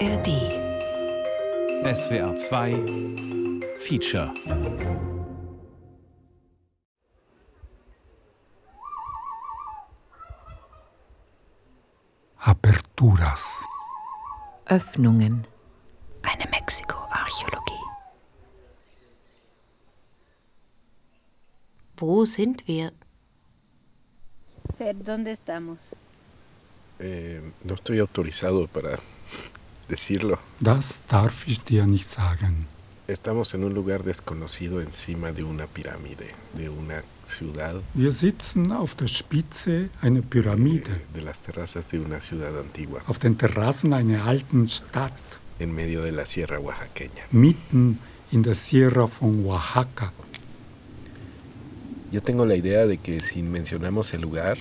ARD. SWR 2 Feature. Aperturas. Öffnungen. Eine Mexiko-Archäologie. Wo sind wir? Fer, ¿dónde estamos? Eh, no estoy autorizado para decirlo. Das darf ich dir nicht sagen. Estamos en un lugar desconocido encima de una pirámide, de una ciudad, Wir sitzen auf der Spitze einer Pyramide, eh, de las terrazas de una ciudad antigua, auf den Terrassen einer alten Stadt, en medio de la sierra oaxaqueña. mitten in der Sierra von Oaxaca. Yo tengo la idea de que si mencionamos el lugar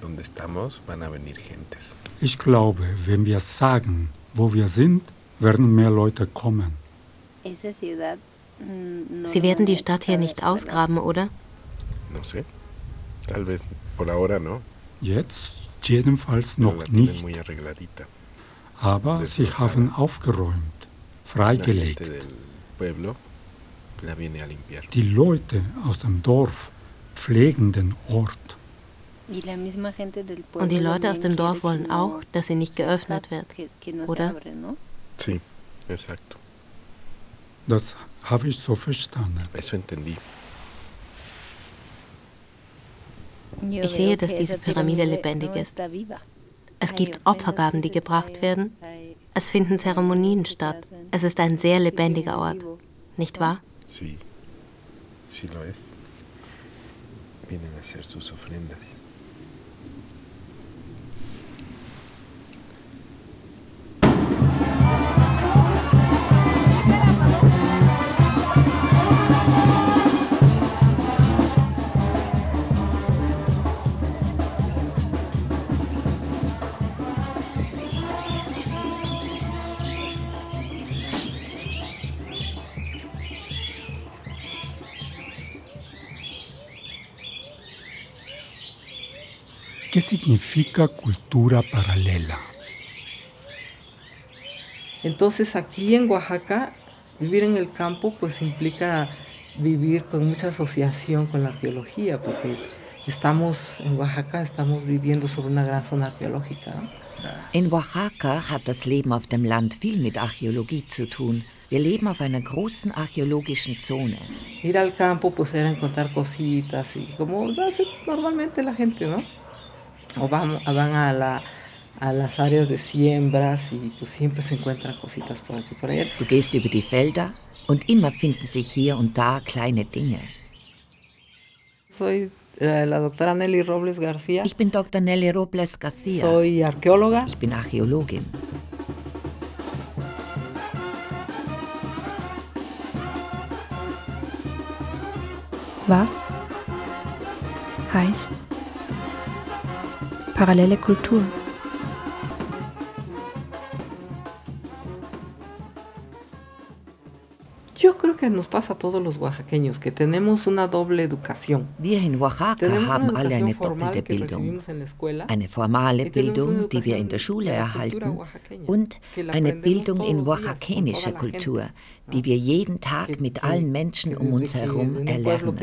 donde estamos, van a venir gentes. Ich glaube, wenn wir sagen, wo wir sind, werden mehr Leute kommen. Mm, Sie werden die Stadt hier nicht ausgraben, oder? No sé. Tal vez por ahora no. Jetzt jedenfalls noch nicht, aber sie haben aufgeräumt, freigelegt. Die Leute aus dem Dorf pflegen den Ort. Und die Leute aus dem Dorf wollen auch, dass sie nicht geöffnet wird. oder? Sí, exacto. Das habe ich so verstanden. Eso entendí. Ich sehe, dass diese Pyramide lebendig ist. Es gibt Opfergaben, die gebracht werden. Es finden Zeremonien statt. Es ist ein sehr lebendiger Ort, nicht wahr? Sí, sí lo es. Vienen a hacer sus ofrendas. Significa cultura paralela? Entonces aquí en Oaxaca, vivir en el campo pues implica vivir con mucha asociación con la arqueología, porque estamos en Oaxaca, estamos viviendo sobre una gran zona arqueológica. In Oaxaca hat das Leben auf dem Land viel mit Archäologie zu tun. Wir leben auf einer großen archäologischen Zone. Ir al campo pues era encontrar cositas y como lo hace normalmente la gente, ¿no? O van, van a, la- a las áreas de siembras y pues siempre se encuentran cositas por aquí por allá. Du gehst über die Felder und immer finden sich hier und da kleine Dinge. Soy eh, la doctora Nelly Robles García, Ich bin Dr. Nelly Robles Garcia. soy arqueóloga. Ich bin Archäologin. Was heißt parallele Kultur? Yo creo que nos pasa a todos los oaxaqueños que tenemos una doble educación. Wir in Oaxaca haben alle eine doppelte que Bildung. Eine formale Bildung, die wir in der Schule erhalten, und eine Bildung in oaxaquenischer gente, Kultur, die wir jeden Tag mit allen Menschen um uns herum erlernen.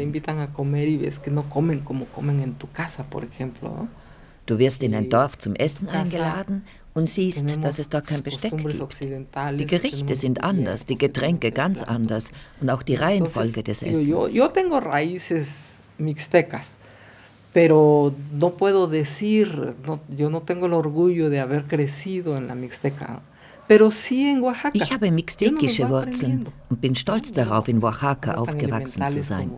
Du wirst in ein Dorf zum Essen eingeladen und siehst, dass es dort kein Besteck gibt. Die Gerichte sind anders, die Getränke ganz anders und auch die Reihenfolge des Essens. yo tengo raíces mixtecas, pero no puedo decir, yo no tengo el orgullo de haber crecido en la mixteca. Ich habe mixtekische Wurzeln und bin stolz darauf, in Oaxaca aufgewachsen zu sein.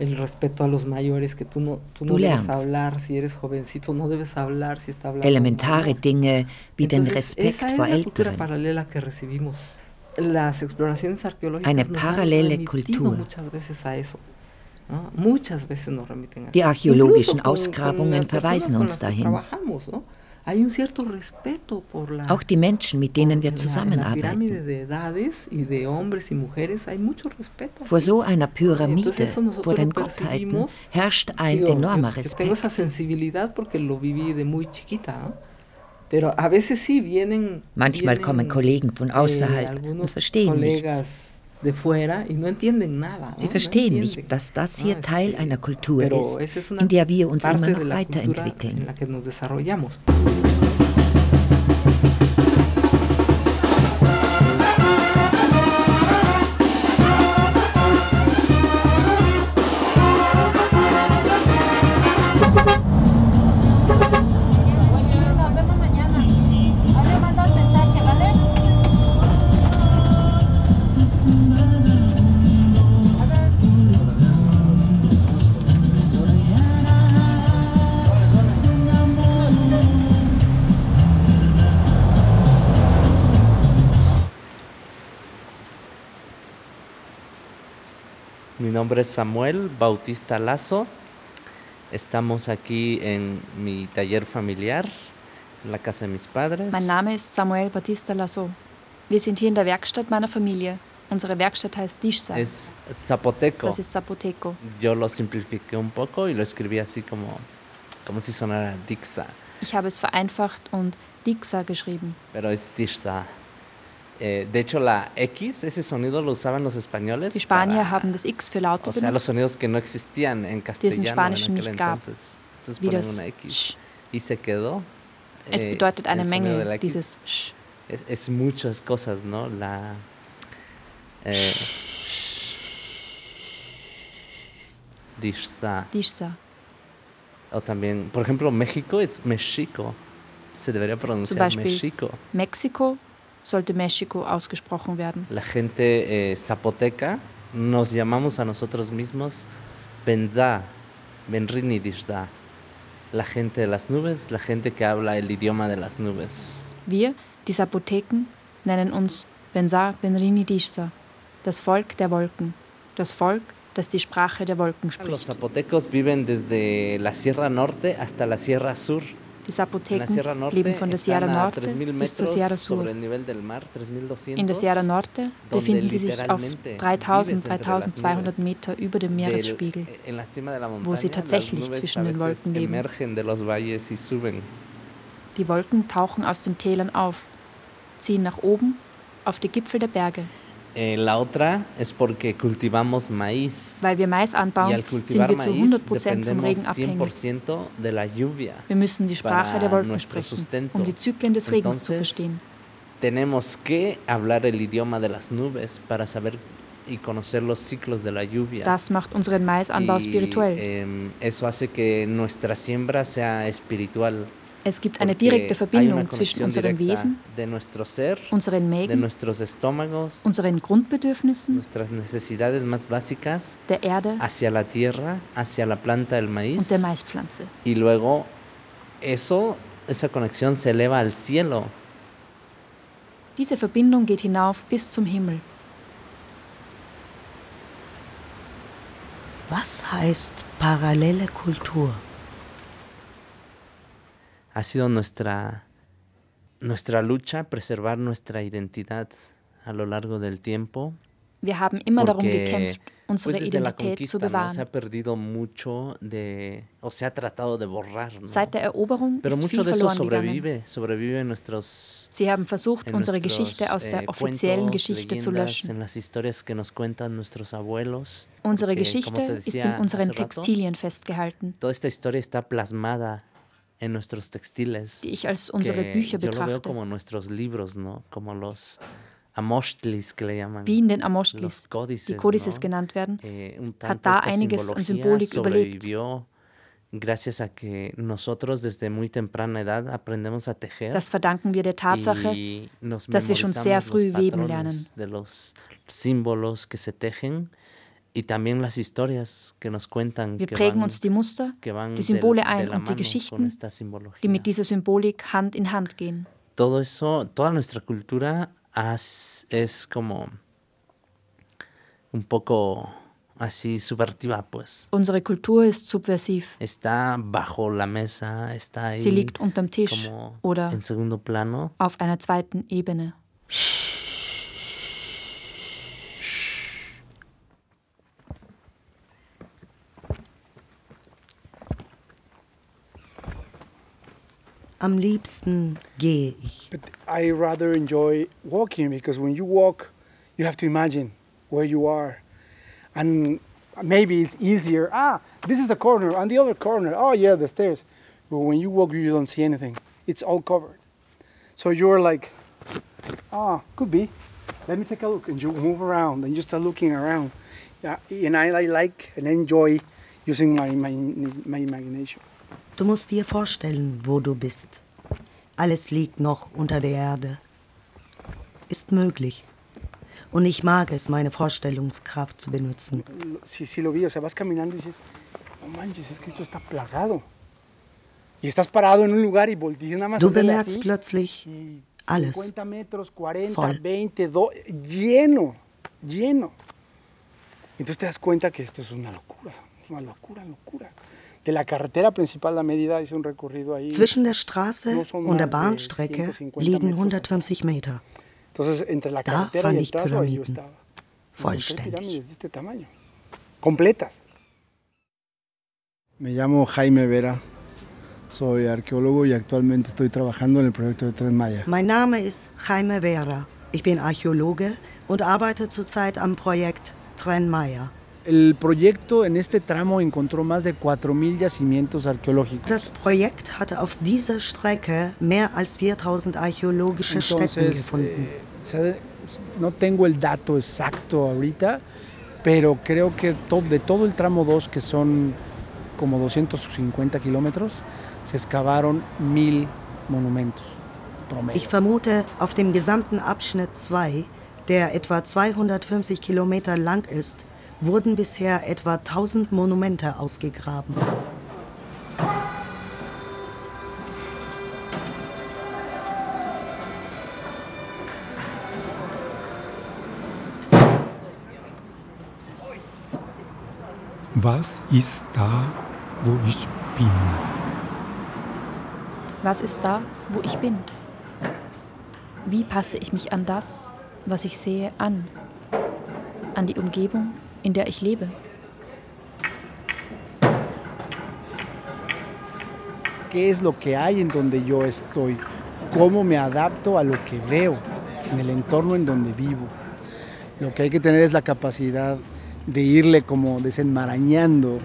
El respeto a los mayores, que tú no, tú no debes hablar si eres jovencito, no debes hablar si está hablando. Elementare. Dinge wie den Entonces, Respekt esa es vor la cultura Älteren. paralela que recibimos. Las exploraciones arqueológicas Eine nos han parallele remitido Kultur. muchas veces a eso. ¿no? Muchas veces nos remiten a Die eso. archäologischen Ausgrabungen verweisen uns dahin. Trabajamos, ¿no? Auch die Menschen, mit denen wir zusammenarbeiten. Vor so einer Pyramide, vor den Gottheiten, herrscht ein enormer Respekt. Manchmal kommen Kollegen von eh, außerhalb und algunos verstehen nichts. Sie ¿no? verstehen nicht, dass das Ah, hier Teil einer Kultur ist, in der wir uns immer noch la cultura en weiterentwickeln. Nombre es Samuel Bautista Lazo. Estamos aquí en mi taller familiar, en la casa de mis padres. Mein Name ist Samuel Batista Lasso. Wir sind hier in der Werkstatt meiner Familie. Unsere Werkstatt heißt Dishsa. Es zapoteco. Das ist Zapoteco. Yo lo simplifiqué un poco y lo escribí así como, como si sonara Dixa, Ich habe es vereinfacht und Dixa geschrieben. pero es Dixsa. Eh, de hecho, la X, ese sonido lo usaban los españoles. Die Spanier para- haben das X für Laute O sea, los sonidos que no existían en castellano en aquel entonces. Entonces wie ponen una X. Sch. Y se quedó. Es eh, bedeutet eine Menge, dieses Sch. Es, es muchas cosas, ¿no? La. Eh. Dishsa. O también, por ejemplo, México es Mexico. Se debería pronunciar Mexico. Mexiko sollte Mexiko ausgesprochen werden. La gente eh, zapoteca nos llamamos a nosotros mismos Benza, Benrini. La gente de las nubes, la gente que habla el idioma de las nubes. Wir, die Sapotheken, nennen uns Bensa Benrini das Volk der Wolken, das Volk, das die Sprache der Wolken Los spricht. zapotecos viven desde la Sierra Norte hasta la Sierra Sur. Die En la Sapotheken Sierra Norte leben von der Sierra Norte 3000 bis zur Sierra Sur. el nivel del mar, 3200. In der Sierra Norte befinden sie sich auf literalmente 3000, vives entre las 3200 nubes. Meter über dem Meeresspiegel. wo sie tatsächlich zwischen den Wolken leben. Die Wolken tauchen aus den Tälern auf, ziehen nach oben auf die Gipfel der Berge. Eh, la otra es porque cultivamos maíz. Weil wir Mais y anbauen, al sind cultivar wir zu maíz 100% vom Regen abhängig. 100% de la lluvia. Wir müssen die Sprache der Wolken sprechen, sustento. um die Zyklen des Regens zu Entonces, verstehen. Tenemos que hablar el idioma de las nubes para saber y conocer los ciclos de la lluvia. Das macht unseren Maisanbau Y, spirituell. em, eso hace que nuestra siembra sea espiritual. Es gibt eine direkte Verbindung zwischen unserem Wesen, unseren Mägen, unseren Grundbedürfnissen, der Erde hacia la tierra, hacia la planta del und maíz. der Maispflanze. Y luego eso, esa conexión se eleva al cielo. Diese Verbindung geht hinauf bis zum Himmel. Was heißt parallele Kultur? Ha sido nuestra, nuestra lucha preservar nuestra identidad a lo largo del tiempo. Wir haben immer darum gekämpft, unsere pues, Identität zu ¿no? bewahren. Perdido mucho de, o se ha tratado de borrar, ¿no? Seit der Eroberung Pero ist viel verloren sobrevive, sobrevive nuestros Sie haben versucht, unsere nuestros, Geschichte aus der eh, offiziellen cuentos, Geschichte zu löschen. Abuelos. Unsere porque, Geschichte te ist in decía unseren hace rato, Textilien festgehalten, Toda esta historia está plasmada en nuestros textiles. die ich als unsere Bücher yo lo veo betrachte. como nuestros libros, ¿no? Como los amochtlis que le llaman. Wie in den los Amochtlis, códices, die Codices ¿no? genannt werden, Eh, hat da einiges an Symbolik überlebt. gracias a que nosotros desde muy temprana edad aprendemos a tejer. Das verdanken wir der Tatsache, dass wir schon sehr früh weben lernen. De los símbolos que se tejen y también las historias que nos cuentan Wir que prägen van, uns die Muster, que van die de- Symbole de ein la und die Geschichten, esta simbología. die mit dieser Symbolik Hand in Hand gehen. Todo eso, toda nuestra cultura has- es como un poco así subvertiva, pues. Unsere Kultur ist subversiv. Está bajo la mesa, está ahí Sie liegt unterm Tisch oder en segundo plano. auf einer zweiten Ebene. Am liebsten gehe ich. But I rather enjoy walking because when you walk, you have to imagine where you are. And maybe it's easier. Ah, this is the corner, and the other corner. Oh, yeah, the stairs. But when you walk, you don't see anything. It's all covered. So you're like, ah, could be. Let me take a look. And you move around and you start looking around. Yeah, and I, I like and enjoy using my, my, my imagination. Du musst dir vorstellen, wo du bist. Alles liegt noch unter der Erde. Ist möglich. Und ich mag es, meine Vorstellungskraft zu benutzen. Sí, sí lo vi. O sea, vas caminando y dices, no manches, es que esto está plagado. Y estás parado en un lugar y volteas nada más Du bemerkst plötzlich alles. 50 metros, 40, Voll. 20, do- lleno, lleno. Entonces te das cuenta que esto es una locura, es una locura, locura. De la carretera principal a Mérida hice un recorrido ahí. Zwischen der Straße und der Bahnstrecke 150 liegen metros. 150 Meter. Entonces entre la Da carretera fand y el ich trazo ahí yo Pyramiden. Vollständig. pirámides de este tamaño, completas. Me llamo Jaime Vera, soy arqueólogo y actualmente estoy trabajando en el proyecto de Tren Maya. Mein Name ist Jaime Vera. Ich bin Archäologe und arbeite zurzeit am Projekt Tren Maya. El proyecto en este tramo encontró más de 4.000 yacimientos arqueológicos. Das Projekt hatte auf dieser Strecke mehr als 4000 archäologische Stätten Entonces, gefunden. eh, no tengo el dato exacto ahorita, pero creo que to- de todo el tramo 2, que son como 250 kilómetros, se excavaron mil monumentos promedio. Ich vermute, auf dem gesamten Abschnitt 2, der etwa 250 Kilometer lang ist, wurden bisher etwa 1000 Monumente ausgegraben. Was ist da, wo ich bin? Was ist da, wo ich bin? Wie passe ich mich an das, was ich sehe, an? An die Umgebung, in der ich lebe? ¿Qué es lo que hay en donde yo estoy? ¿Cómo me adapto a lo que veo en el entorno en donde vivo? Lo que hay que tener es la capacidad de irle como desenmarañando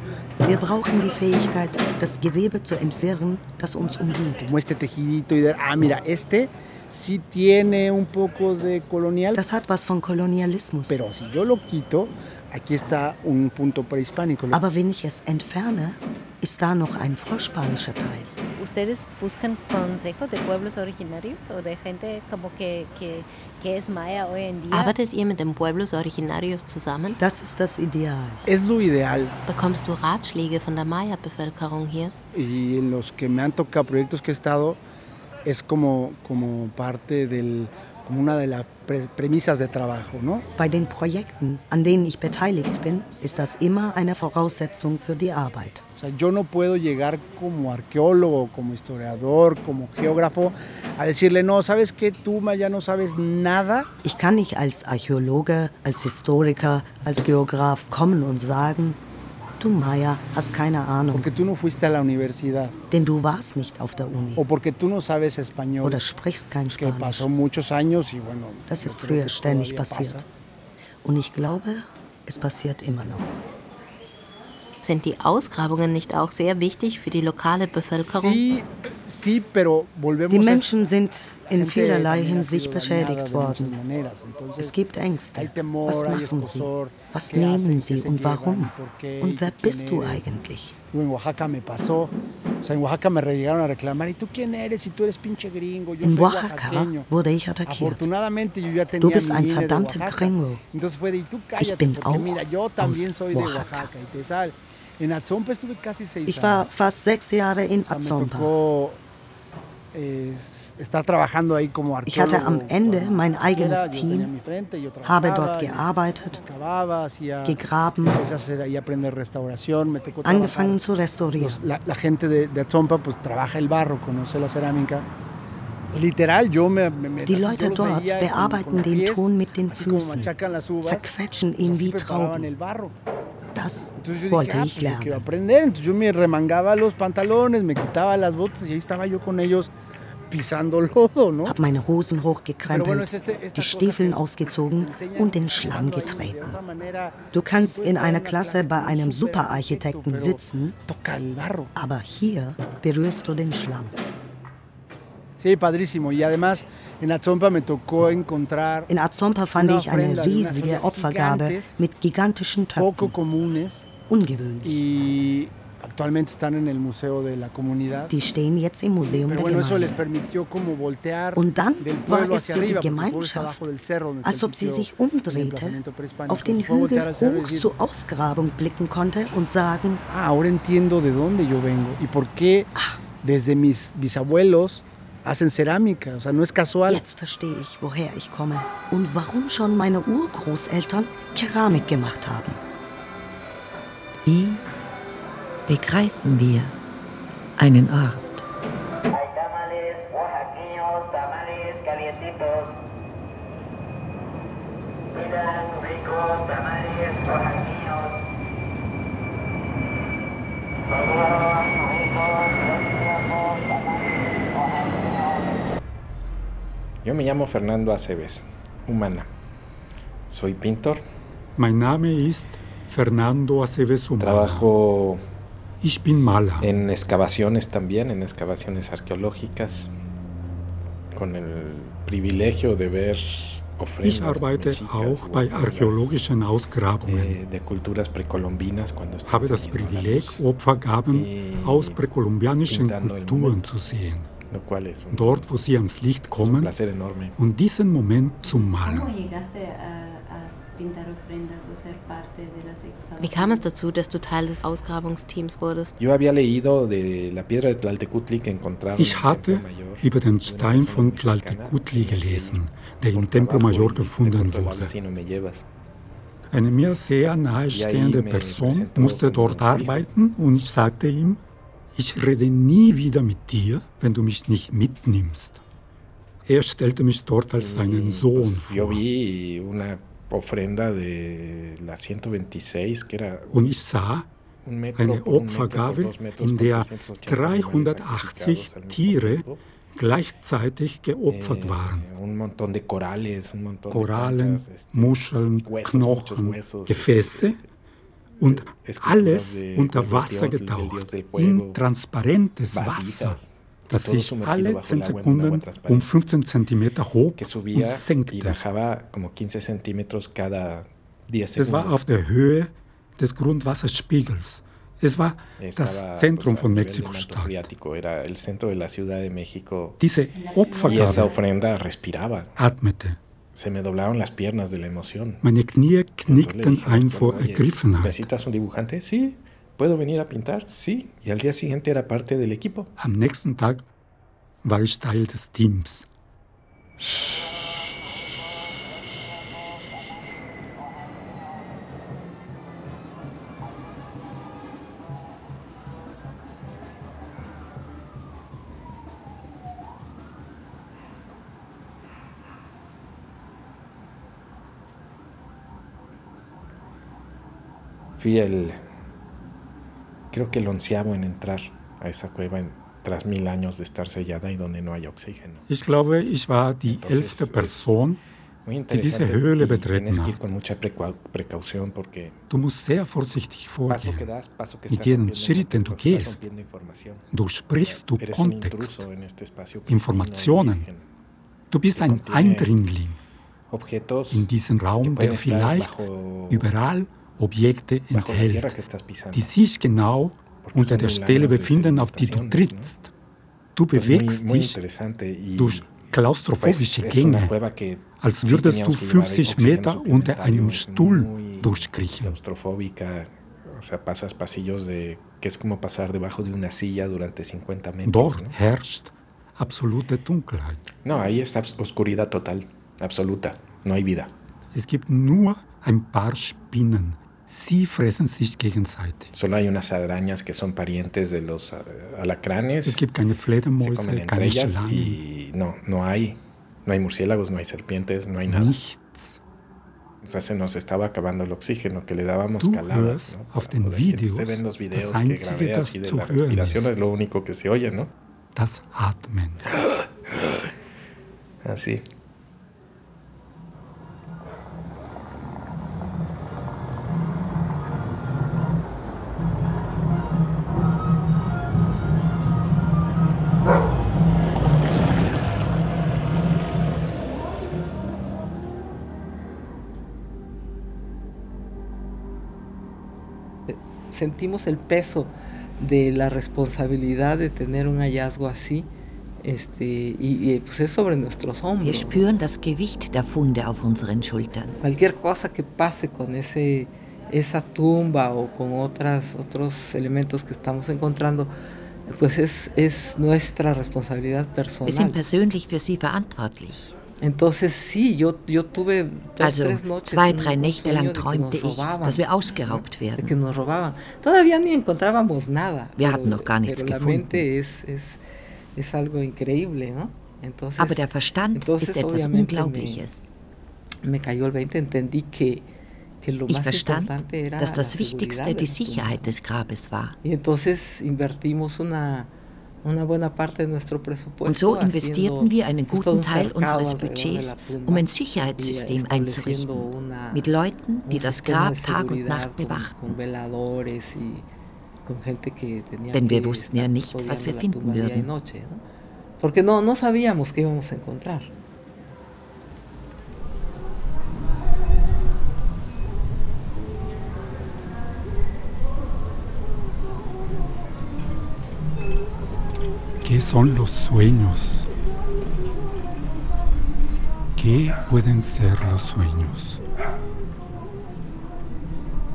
Wir brauchen die Fähigkeit, das Gewebe zu entwirren, das uns umgibt. como este tejidito y de, ah, mira, este sí tiene un poco de colonial, Das hat was von Kolonialismus. pero si yo lo quito, aquí está un punto prehispánico. Aber wenn ich es entferne, ist da noch ein vorspanischer Teil. ¿Ustedes buscan consejos de pueblos originarios o de gente como que, que, que es maya hoy en día? Arbeitet ihr mit den Pueblos Originarios zusammen? Das ist das Ideal. Es lo ideal. Bekommst du Ratschläge von der Maya-Bevölkerung hier? y en los que me han tocado proyectos que he estado es como, como parte del, como una de las pre- premisas de trabajo, ¿no? Bei den Projekten, an denen ich beteiligt bin, ist das immer eine Voraussetzung für die Arbeit. O sea, yo no puedo llegar como arqueólogo, como historiador, como geógrafo a decirle, no, ¿sabes qué? Tú ya no sabes nada. Ich kann nicht als Archäologe, als Historiker, als Geograf kommen und sagen, du Maya, hast keine Ahnung, no fuiste a la universidad denn du warst nicht auf der Uni o porque tú no sabes español, oder sprichst kein que Spanisch. años y bueno, Das ist früher ständig passiert. pasa. Und ich glaube, es passiert immer noch. Sind die Ausgrabungen nicht auch sehr wichtig für die lokale Bevölkerung? Sí, sí, Die Menschen sind in vielerlei Hinsicht beschädigt de worden. Es gibt Ängste. Was machen sie? Was nehmen sie und warum? Und wer bist du eigentlich? In Oaxaca wurde ich attackiert. Du bist ein verdammter. Gringo. Cállate, bin auch aus Oaxaca. Ich war fast sechs Jahre in Azompa. Tocó eh, estar trabajando ahí como Ich hatte arqueólogo. am Ende cuando mein quiera, eigenes yo tenía Team, mi frente, yo habe trabajaba, dort y gearbeitet, excavaba, hacía, gegraben, empecé a hacer ahí aprender restauración, me tocó angefangen trabajar. zu restaurieren. Los- la, la gente de, de Atzompa pues trabaja el barro, conoce la cerámica. Literal, yo me, me, me- Die así yo Leute los dort veía con- bearbeiten con los den pies, Ton mit den así como Füßen, machacan las uvas, zerquetschen pues ihn así wie preparaban Trauben. el barro. Das Entonces yo wollte dije, ah, ich pues yo quiero lernen. aprender. Entonces yo me remangaba los pantalones, me quitaba las botas y ahí estaba yo con ellos pisando lodo, ¿no? Hab meine Hosen hochgekrempelt, die Stiefeln ausgezogen und den Schlamm getreten. Du kannst in einer la Klasse bei einem Superarchitekten sitzen, aber hier berührst du den Schlamm. In Azompa fand ich eine riesige Opfergabe mit gigantischen Töpfen. Ungewöhnlich. Y actualmente están en el Museo de la Comunidad. Die stehen jetzt im Museum Pero der bueno, eso les Gemeinde. permitió como voltear Und dann del war es für die arriba, porque el pueblo está Gemeinschaft, cerro, als ob sie sich umdrehte, auf den Hügel hoch zur Ausgrabung blicken konnte und sagen, ah, ahora entiendo de dónde yo vengo y por qué Ah. desde mis bisabuelos hacen cerámica, o sea, no es casual. jetzt verstehe ich, woher ich komme und warum schon meine Urgroßeltern Keramik gemacht haben. Wie begreifen wir einen Ort? Yo me llamo Fernando Aceves, humana. Soy pintor, Mein Name ist Fernando Aceves Humana. trabajo Ich bin Maler. en excavaciones también, en excavaciones arqueológicas, con el privilegio de ver ofrendas Ich arbeite mexicas auch u bei ofrendas, archäologischen Ausgrabungen. eh, de culturas precolombinas cuando están habe das saliendo a la Privileg, luz, Opfergaben y aus präkolumbianischen pintando el Kulturen momento, zu sehen. lo cual es un, Dort, wo sie ans Licht es un kommen placer enorme. und diesen Moment zu ¿Cómo malen. Wie kam es dazu, dass du Teil des Ausgrabungsteams wurdest? Ich hatte über den Stein von y gelesen, der im Templo Mayor gefunden wurde. Eine mir sehr nahestehende me Person musste dort arbeiten und ich sagte ihm, ich rede nie wieder mit dir, wenn du mich nicht mitnimmst. Er stellte mich dort als seinen Y, Sohn vor. Ofrenda de la 126 que era Und ich sah eine Opfergabe, in der 380 animales 380 sacrificados al mismo Tiere gleichzeitig geopfert Eh, waren. Korallen, Muscheln, Knochen, Gefäße und alles unter Wasser getaucht, in transparentes Wasser, vasijas, y das todo sich alle bajo 10 el agua en un agua Sekunden um transparente. 15 Zentimeter hoch que und senkte. bajaba como 15 centímetros cada 10 Es war auf der Höhe des Grundwasserspiegels. Es war das Zentrum von Mexiko-Stadt. Diese Opfergabe atmete. Se me doblaron las piernas de la emoción. Meine Knie knickten ein vor "Oye, Ergriffenheit. ¿Necesitas un dibujante? Sí. ¿Puedo venir a pintar? Sí. Y al día siguiente era parte del equipo. Am nächsten Tag war ich Teil des Teams. El, creo que el onceavo en entrar a esa cueva en- tras mil años de estar sellada y donde no hay oxígeno. Ich glaube, ich war die Entonces, elfte Person, die diese Höhle betreten hat. Du musst sehr vorsichtig vorgehen. Mit jedem Schritt, den du gehst, du Eres un Kontext, Informationen. Du bist ein Eindringling in diesen que Raum, der vielleicht überall Objekte enthält, die sich genau unter der Stelle befinden, auf die du trittst. Du bewegst dich durch klaustrophobische Gänge, als würdest du teníamos que llevar 50 oxígeno Meter unter einem Stuhl durchkriechen. claustrofóbica, o sea, pasas pasillos de que es como pasar debajo de una silla durante 50 metros. Dort herrscht absolute Dunkelheit. No, ahí es oscuridad total, absoluta, no hay vida. Es gibt nur ein paar Spinnen. Sie fressen sich gegenseitig. Solo hay unas arañas que son parientes de los eh, alacranes. Es gibt keine se Fledermäuse, comen entre keine ellas Schlangen, y no, no hay, no hay murciélagos, no hay serpientes, no hay nada. nichts. O sea, se nos estaba acabando el oxígeno que le dábamos Du caladas. ¿no? auf den Videos, se ven los videos que grabé así de la respiración, es lo único que se oye, ¿no? Das Atmen. así. Sentimos el peso de la responsabilidad de tener un hallazgo así. Este, y, y, pues es sobre nuestros hombros. Wir spüren das Gewicht der Funde auf unseren Schultern. Cualquier cosa que pase con ese, esa tumba o con otras, otros elementos que estamos encontrando, pues es, es nuestra responsabilidad personal. Wir sind persönlich für sie verantwortlich. Also zwei, drei Nächte lang träumte ich, dass wir ausgeraubt de werden. Wir hatten noch gar nichts gefunden. Aber der Verstand ist etwas Unglaubliches. Me, cayó el 20, entendí que, que lo Ich verstand, dass das Wichtigste die. Sicherheit des Grabes war. Und so investierten wir einen guten Teil unseres Budgets, um ein Sicherheitssystem einzurichten, mit Leuten, die das Grab Tag und Nacht bewachten. Denn wir wussten ja nicht, was wir finden würden. Porque no, no sabíamos qué íbamos a encontrar. ¿Qué son los sueños? ¿Qué pueden ser los sueños?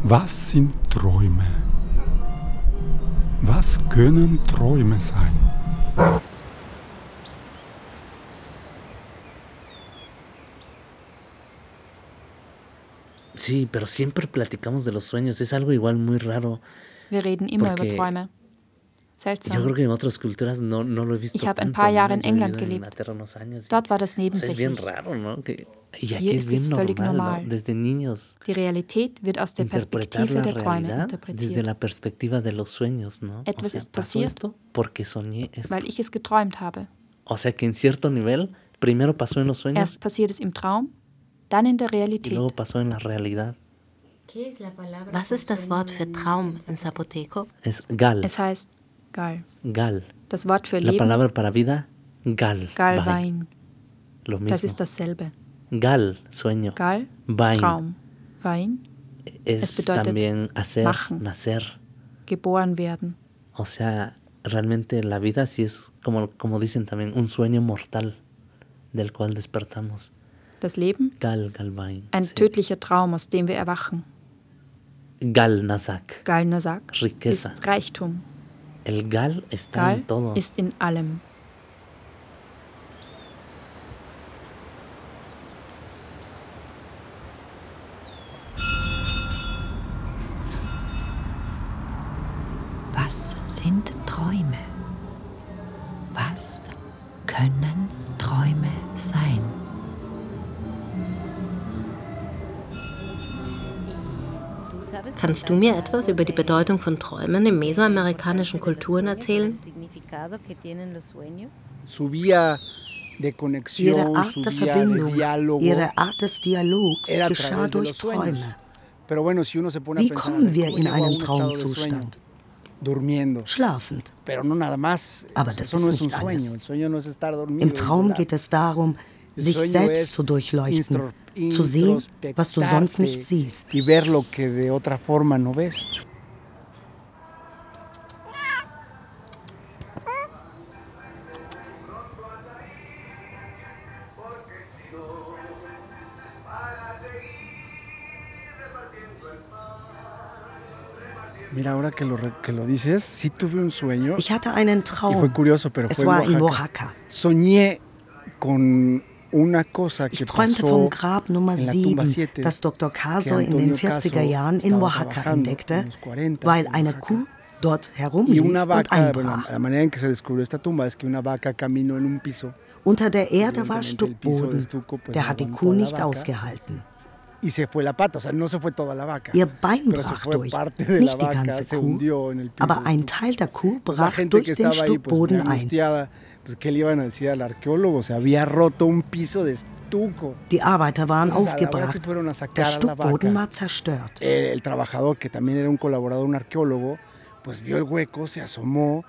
Was sind Träume? Was können Träume sein? Sí, pero siempre platicamos de los sueños. Es algo igual muy raro. Wir reden immer über Porque Träume. Seltsam. Ich habe ein paar. Jahre in England gelebt. Dort war das nebensächlich. Hier ist es völlig normal, Die Realität wird aus der Perspektive der Träume interpretiert, Etwas ist passiert, weil ich es geträumt habe. Erst passiert es im Traum, dann in der Realität. Was ist das Wort für Traum in Zapoteco? Es heißt Gal. gal. Das Wort für La Leben, palabra para vida, gal. Gal Bain. Wein. Lo mismo. Das ist dasselbe. Gal, sueño. Gal, Bain. Traum. Wein, Es Es bedeutet también hacer, machen. nacer. geboren werden. O sea, realmente la vida sí es, como, como dicen también, un sueño mortal del cual despertamos. Das Leben, Gal, Galvain. ein tödlicher Traum, aus dem wir erwachen. Gal, Nazak. Gal Nazak Riqueza. ist Reichtum. El Gal está Gal en todo. ist in allem. Kannst du mir etwas über die Bedeutung von Träumen in mesoamerikanischen Kulturen erzählen? Ihre Art der Verbindung, ihre Art des Dialogs geschah durch. Träume. Wie kommen wir ¿cómo in einen? Traumzustand? Schlafend. Aber das ist nicht alles. Im Traum geht es darum, sich selbst zu durchleuchten, zu sehen, was du sonst nicht siehst. Ich hatte einen Traum. es war in Oaxaca. Soñé con Ich träumte vom Grab Nummer en la tumba 7, 7, das Dr. Caso in den 40er Caso Jahren in Oaxaca entdeckte, en los 40 weil eine. Kuh dort herumlief und einbrach. Unter der Erde war Stuckboden. Der hat die Kuh nicht ausgehalten. Y se fue la pata, o sea, no se fue toda la vaca. Ihr Bein pero brach durch, nicht die ganze Kuh, aber ein Teil der Kuh brach durch den muy Stuckboden ein. Die Arbeiter waren aufgebracht. Der Stuckboden vaca, war zerstört. el, trabajador, que también era un colaborador, un arqueólogo, pues vio el hueco, se asomó.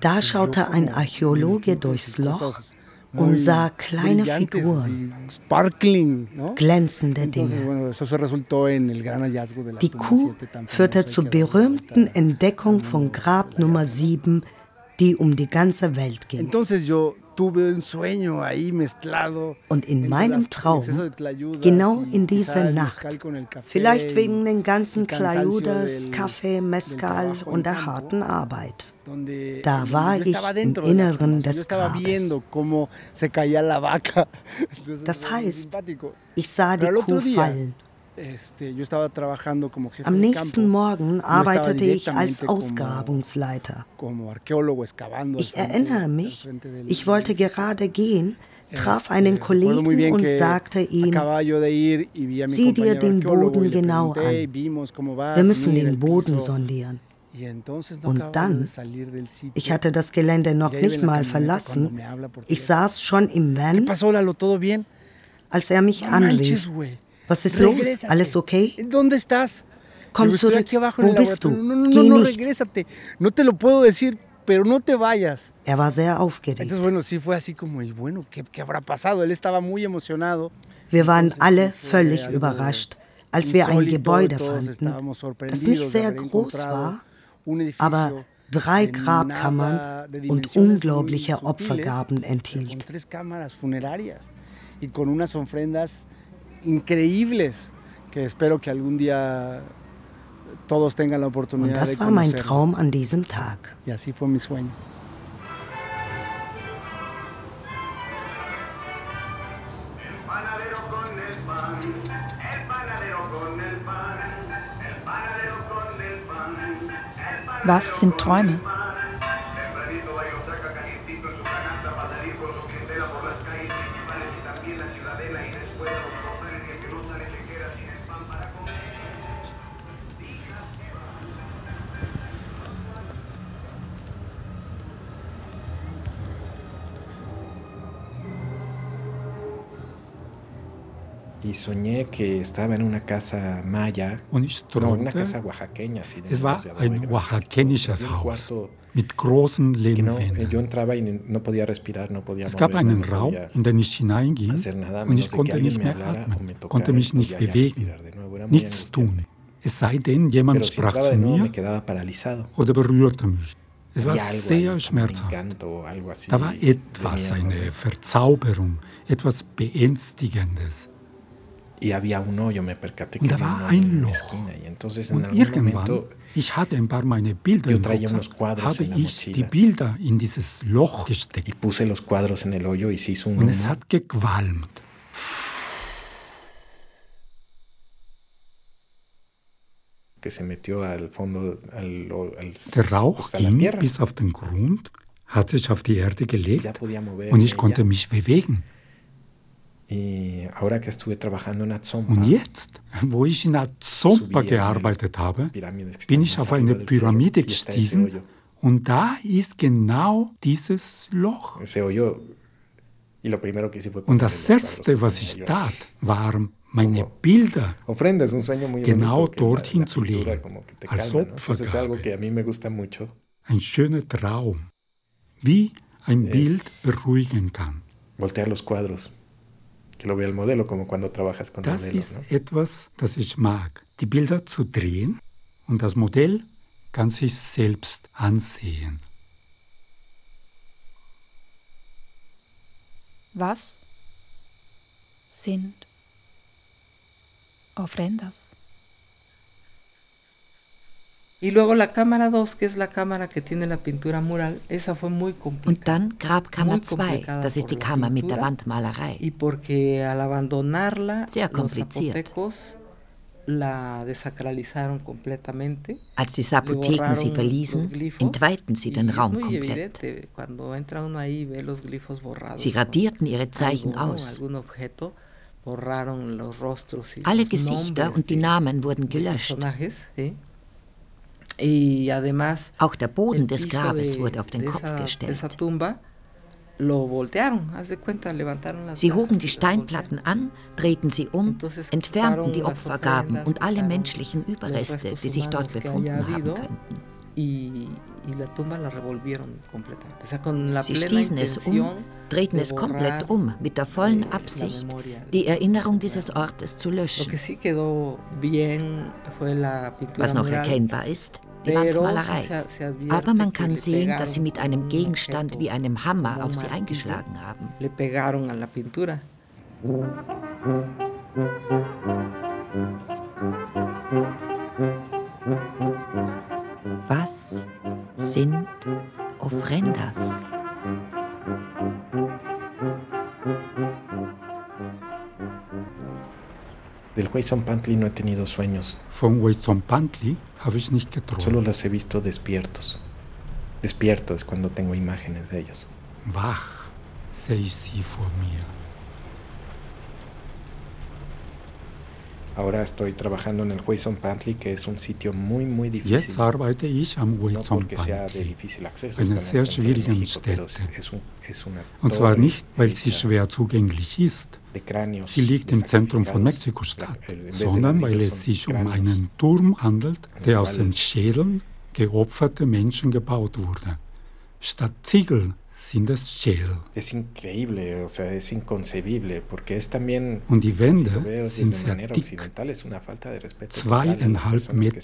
Da schaute ein Archäologe durchs Loch und sah kleine Figuren, glänzende Dinge. Die Kuh 7 tan führte zur berühmten Entdeckung von Grab Nummer 7, die um die ganze Welt ging. Und in meinem Traum, genau in dieser Nacht, vielleicht wegen den ganzen Clayudas, Kaffee, Mezcal und der harten Arbeit. Da war ich im Inneren des Grabes. Das heißt. Ich sah die Kuh fallen. Am nächsten Morgen arbeitete ich als Ausgrabungsleiter. Ich erinnere mich, ich wollte gerade gehen, traf einen Kollegen und sagte ihm, sieh dir den Boden genau an. Wir müssen den Boden sondieren. Und dann, ich hatte das Gelände noch nicht mal verlassen, ich saß schon im ¿Qué Van, als er mich anrief. Was ist los? Alles okay? Komm zurück. Wo bist du? Geh nicht. pero no te vayas. Er war sehr aufgeregt. Entonces, bueno, sí fue así como, y bueno, ¿qué, qué habrá pasado? Él estaba muy emocionado. Wir waren alle völlig überrascht, als wir ein Gebäude fanden, das nicht sehr groß war, aber drei Grabkammern und unglaubliche Opfergaben enthielt. Und das war mein. Traum an diesem Tag. Y así fue mi sueño. Was sind Träume? Y soñé que estaba en una casa maya, Und ich no, träumte, de es war ein un Haus mit großen no, eh, Lehmwänden. no no Es gab einen no Raum, in den ich hineinging und ich konnte nicht me mehr atmen, konnte mich nicht bewegen, nichts tun. Es sei denn, jemand sprach zu mir oder berührte mich. Es war sehr schmerzhaft. Da war etwas, ¿no? eine Verzauberung, etwas Beängstigendes. Y había un hoyo, me percaté que había un hoyo en esquina. Y entonces en algún momento yo traía unos cuadros en la mochila. Loch y puse los cuadros en el hoyo y se hizo un humo. que se metió al fondo, al, al, Der Rauch hasta la ging tierra. bis auf den Grund, hat sich auf die Erde gelegt und ich konnte mich bewegen. Y ahora que estuve trabajando en Atzompa, Und jetzt, wo ich in Azompa gearbeitet habe, bin ich auf eine Pyramide gestiegen und da ist genau dieses Loch. Und das Erste, was ich tat, waren meine Bilder genau dorthin zu legen, als Opfergabe. Ein schöner Traum, wie ein Bild beruhigen kann. Voltear los cuadros. Que lo vea el modelo, como cuando trabajas con Das ist etwas, das ich mag, die Bilder zu drehen und das Modell kann sich selbst ansehen. Was sind ofrendas? Y luego la cámara 2, que es la cámara que tiene la pintura mural, esa fue muy complicada. Und dann Grabkammer Muy 2, complicada das ist die Kammer mit der. Wandmalerei. Y porque al abandonarla, Sehr los zapotecos la desacralizaron completamente. Als die Zapotheken sie verließen, entweihten sie den Raum komplett. Sie radierten ihre Zeichen aus. Alle Gesichter und die Namen wurden gelöscht. Auch der Boden des Grabes wurde auf den Kopf gestellt. Sie hoben die Steinplatten an, drehten sie um, entfernten die Opfergaben und alle menschlichen Überreste, die sich dort befunden haben könnten. Sie stießen es um, drehten es komplett um, mit der vollen Absicht, die Erinnerung dieses Ortes zu löschen. Was noch erkennbar ist, die Wandmalerei. Aber man kann sehen, dass sie mit einem Gegenstand wie einem Hammer auf sie eingeschlagen haben. Was sind Ofrendas? Del Huayzompantli no he tenido sueños. Von Huayzompantli habe ich nicht geträumt. Solo los he visto despiertos. Despierto es cuando tengo imágenes de ellos. Wach ich sie vor mir. Ahora estoy trabajando en el Huayzompantli, que es un sitio muy, muy difícil. Jetzt arbeite ich am Huayzompantli, einer sehr schwierigen Stätte. Und zwar nicht, weil sie schwer zugänglich ist. Sie liegt im Zentrum von Mexiko-Stadt, sondern weil es sich um einen Turm handelt, der aus den Schädeln geopferter Menschen gebaut wurde. Statt Ziegel sind es Schädel. Es increíble, o sea, es inconcebible, porque es también, Und die Wände sind sehr dick, zweieinhalb Meter.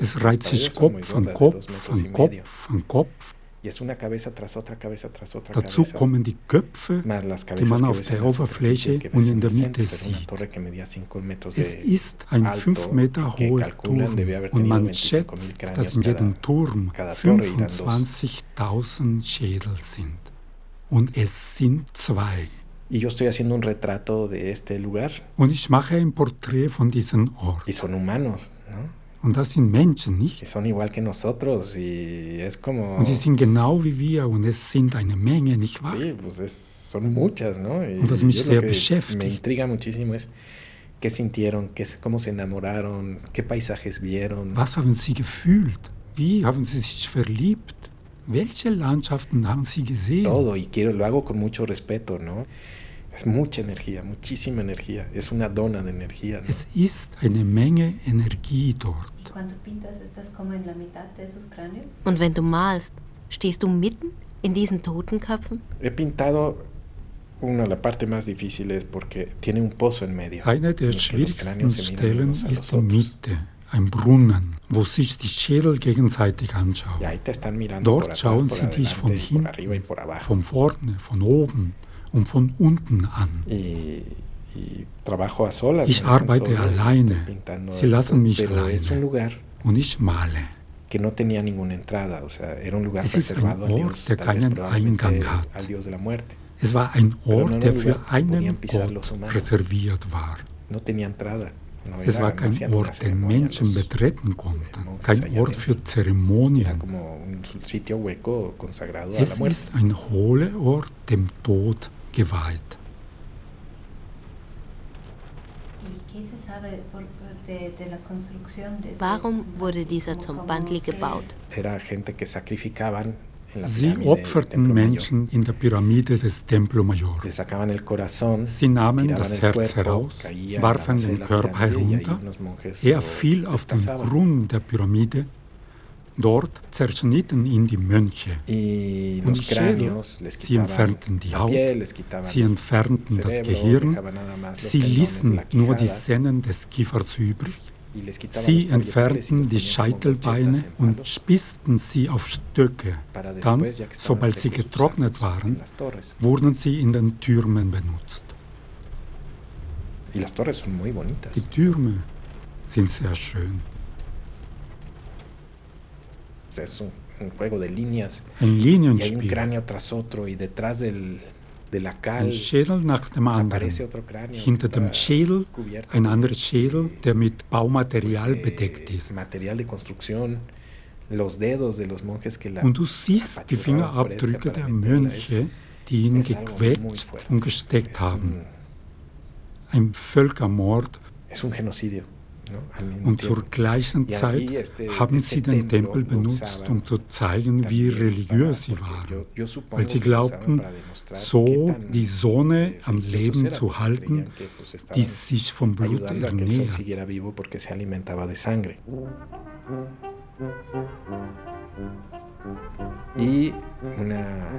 Es reiht sich Kopf an Kopf an Kopf an Kopf. Dazu kommen die Köpfe, die man auf der Oberfläche und in der Mitte sieht. Es ist ein 5 Meter hoher Turm und man schätzt, dass in jedem Turm 25.000 Schädel sind. Und es sind zwei. Und ich mache ein Porträt von diesem Ort. Y son humanos, ¿no? Und das sind Menschen, nicht? son igual que nosotros y es como... Und sie sind genau wie wir und es sind eine Menge, nicht wahr? Sí, pues es, son muchas, ¿no? Und was mich sehr me beschäftigt. intriga muchísimo es qué sintieron, qué, cómo se enamoraron, qué paisajes vieron. Was haben sie gefühlt? Wie haben sie sich verliebt? Welche Landschaften haben sie gesehen? Todo, y quiero, lo hago con mucho respeto, ¿no? Es mucha energía, muchísima energía. Es una dona de energía. ¿no? Es ist eine Menge Energie dort. Und wenn du malst, stehst du mitten in diesen Totenköpfen? He pintado una la parte más difícil es porque tiene un pozo en medio. Eine der schwierigsten Stellen ist die Mitte, ein Brunnen, wo sich die Schädel gegenseitig anschauen. Dort schauen sie dich von hinten, von vorne, von oben und von unten an. Ich arbeite alleine. Sie lassen mich alleine. Und ich male. Es ist ein Ort, der keinen Eingang hat. Es war ein Ort, der für einen Gott reserviert war. Es war kein Ort, den Menschen betreten konnten, kein Ort für Zeremonien. Es ist ein hohler Ort dem Tod geweiht. Warum wurde dieser Zombantli gebaut? Sie opferten Menschen in der Pyramide des Templo Mayor. Sie nahmen das Herz heraus, warfen den Körper herunter, er fiel auf den Grund der Pyramide Dort zerschnitten ihn die Mönche und Schädel. Sie entfernten die Haut, sie entfernten das Gehirn, sie ließen nur die Sennen des Kiefers übrig, sie entfernten die Scheitelbeine und spießten sie auf Stöcke. Dann, sobald sie getrocknet waren, wurden sie in den Türmen benutzt. Die Türme sind sehr schön. O sea, es un, un, juego de líneas. Ein Linienspiel. Y hay un cráneo tras otro y detrás del, de la cal nach dem anderen. Hinter dem Schädel ein anderer Schädel, der mit Baumaterial bedeckt ist. Material de construcción. Los dedos de los monjes que la und du siehst die Fingerabdrücke der Mönche, die ihn gequetscht und gesteckt haben. ein Völkermord. Es un genocidio. Und zur gleichen Zeit haben sie den Tempel benutzt, um zu zeigen, wie religiös sie waren, weil sie glaubten, so die Sonne am Leben zu halten, die sich vom Blut ernährt.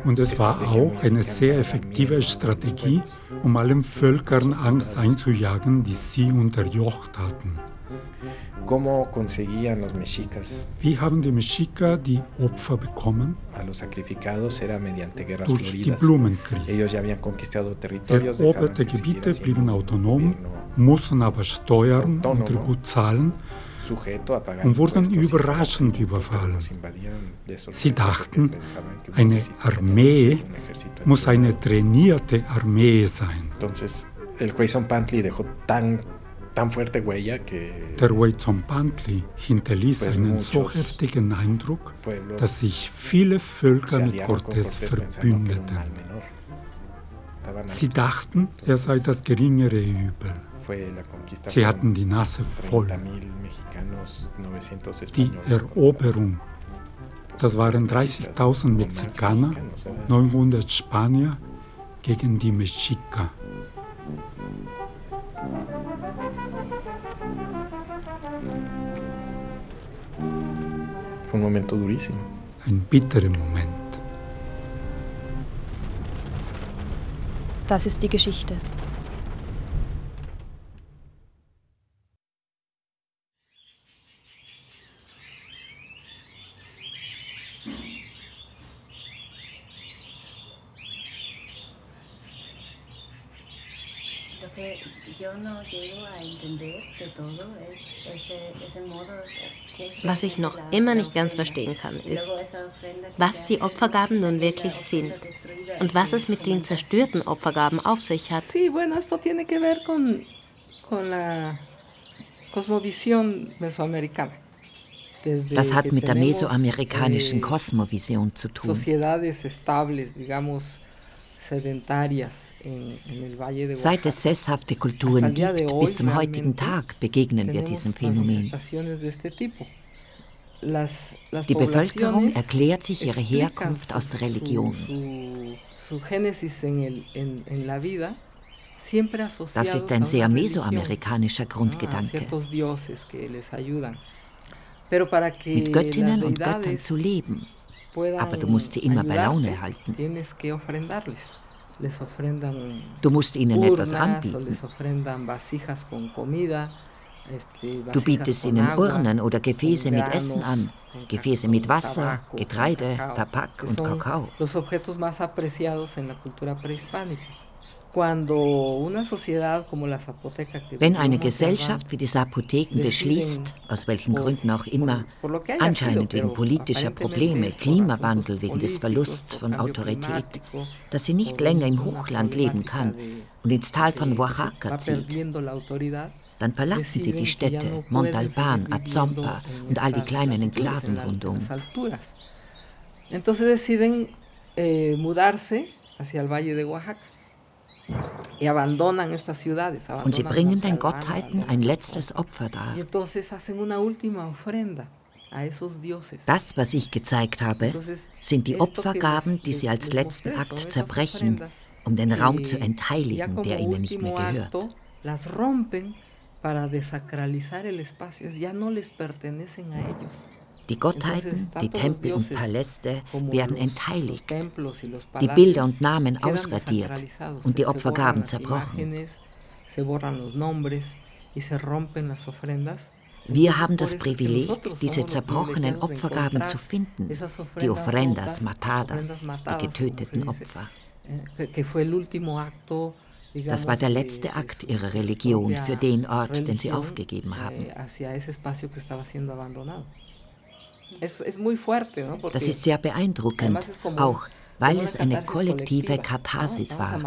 Und es war auch eine sehr effektive Strategie, um allen Völkern Angst einzujagen, die sie unterjocht hatten. ¿Cómo conseguían los mexicas? Wie haben die Mexica die Opfer bekommen? A los sacrificados era mediante guerras Durch floridas. die Blumenkriege. Ellos ya habían conquistado territorios, Eroberte Gebiete blieben autonom, mussten aber Steuern und Tribut zahlen und wurden überraschend überfallen. Sie dachten, eine Armee muss eine trainierte Armee sein. Entonces, el Huayzonpantli dejó tan tan fuerte huella que Der Huayzonpantli hinterließ einen so heftigen Eindruck, dass sich viele Völker mit Cortés verbündeten. Sie dachten, er sei das geringere Übel. Sie hatten die Nase voll. Die Eroberung, das waren 30.000 Mexikaner, 900 Spanier gegen die Mexica. Un momento durísimo. Ein bitterer Moment. Das ist die Geschichte. Was ich noch immer nicht ganz verstehen kann, ist, was die Opfergaben nun wirklich sind und was es mit den zerstörten Opfergaben auf sich hat. Sí, bueno, esto tiene que ver con, con la cosmovisión mesoamericana. Das hat mit der mesoamerikanischen eh, Kosmovision zu tun. Sociedades estables, digamos, Seit es sesshafte Kulturen gibt, bis zum heutigen Tag begegnen wir diesem Phänomen. Die Bevölkerung erklärt sich ihre Herkunft aus der Religion. Das ist ein sehr mesoamerikanischer Grundgedanke. Mit Göttinnen und Göttern zu leben, aber du musst sie immer bei Laune halten. Du musst ihnen etwas anbieten. Du bietest ihnen Urnen oder Gefäße mit Essen an, Gefäße mit Wasser, Getreide, Tabak und Kakao. Wenn eine Gesellschaft wie die Zapoteken beschließt, aus welchen Gründen auch immer, anscheinend wegen politischer Probleme, Klimawandel, wegen des Verlusts von Autorität, dass sie nicht länger im Hochland leben kann und ins Tal von Oaxaca zieht, dann verlassen sie die Städte Montalban, Azompa und all die kleinen Enklaven rundum. Entonces deciden eh, mudarse hacia el Valle de Oaxaca. Und sie bringen den Gottheiten ein letztes Opfer dar. Das, was ich gezeigt habe, sind die Opfergaben, die sie als letzten Akt zerbrechen, um den Raum zu entheiligen, der ihnen nicht mehr gehört. para desacralizar el espacio, ya no les pertenecen a ellos. Die Gottheiten, die Tempel und Paläste werden entheiligt, die Bilder und Namen ausradiert und die Opfergaben zerbrochen. Wir haben das Privileg, diese zerbrochenen Opfergaben zu finden, die Ofrendas matadas, die getöteten Opfer. Eh, das war der letzte Akt ihrer Religion für den Ort, den sie aufgegeben haben. Das ist sehr beeindruckend, auch weil es eine kollektive Katharsis war.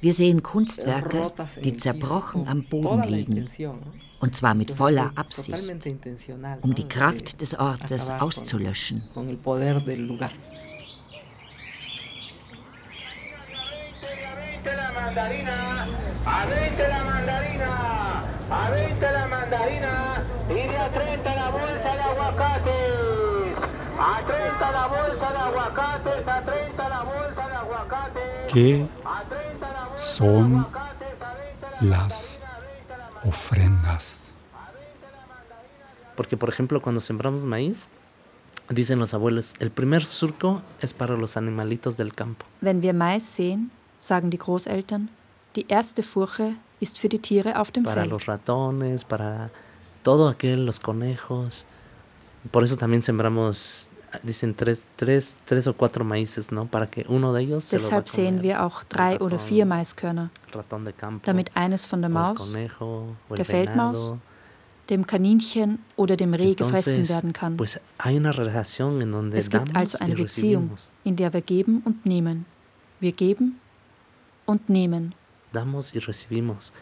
Wir sehen Kunstwerke, die zerbrochen am Boden liegen, und zwar mit voller Absicht, um die Kraft des Ortes auszulöschen. la mandarina, a 20 la mandarina, a 20 la mandarina y de a 30 la bolsa de aguacates. A 30 la bolsa de aguacates, a 30 la bolsa de aguacates. ¿Qué son las ofrendas? Porque, por ejemplo, cuando sembramos maíz, dicen los abuelos, el primer surco es para los animalitos del campo. Wenn wir Mais sehen, sagen die Großeltern, die erste Furche ist für die Tiere auf dem para Feld. los ratones, para todo aquel, los conejos. Por eso también sembramos, dicen tres, tres, tres o cuatro maíces, ¿no? Para que uno de ellos se Deshalb sehen wir auch drei oder vier Maiskörner, ratón campo, damit eines von der Maus, conejo, der Feldmaus, venado. dem Kaninchen oder dem Reh gefressen Entonces, werden kann. pues Es gibt also eine Beziehung, recibimos. in der wir geben und nehmen. Wir geben und nehmen. Damos y recibimos.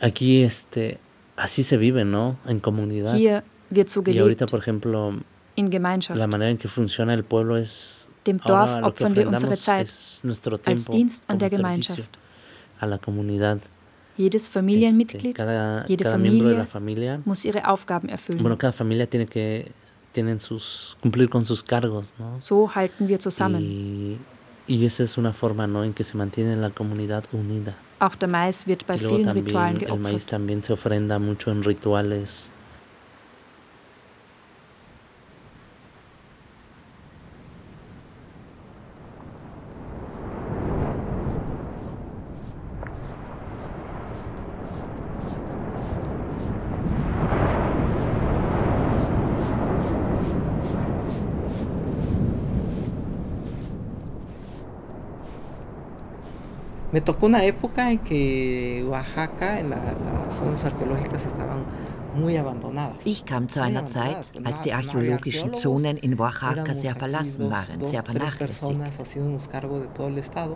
Aquí, este, así se vive, ¿no? En comunidad. Hier wird so y ahorita, por ejemplo, in Gemeinschaft. la manera en que funciona el pueblo es Dem ahora Dorf que opfern wir unsere ofrendamos Zeit nuestro als tiempo Dienst an der Gemeinschaft. a la comunidad. Jedes Este, Familienmitglied, cada, jede cada miembro de la familia, muss ihre Aufgaben erfüllen. bueno, cada familia tiene que tienen sus cumplir con sus cargos, ¿no? So halten wir zusammen. Y, y esa es una forma, ¿no? En que se mantiene la comunidad unida. Auch der Mais wird bei vielen Ritualen también el maíz geopfert. también se ofrenda mucho en rituales. Me tocó una época en que Oaxaca, en la- las zonas arqueológicas estaban. Ich kam zu einer Zeit, als die archäologischen Zonen in Oaxaca sehr verlassen waren, sehr vernachlässigt.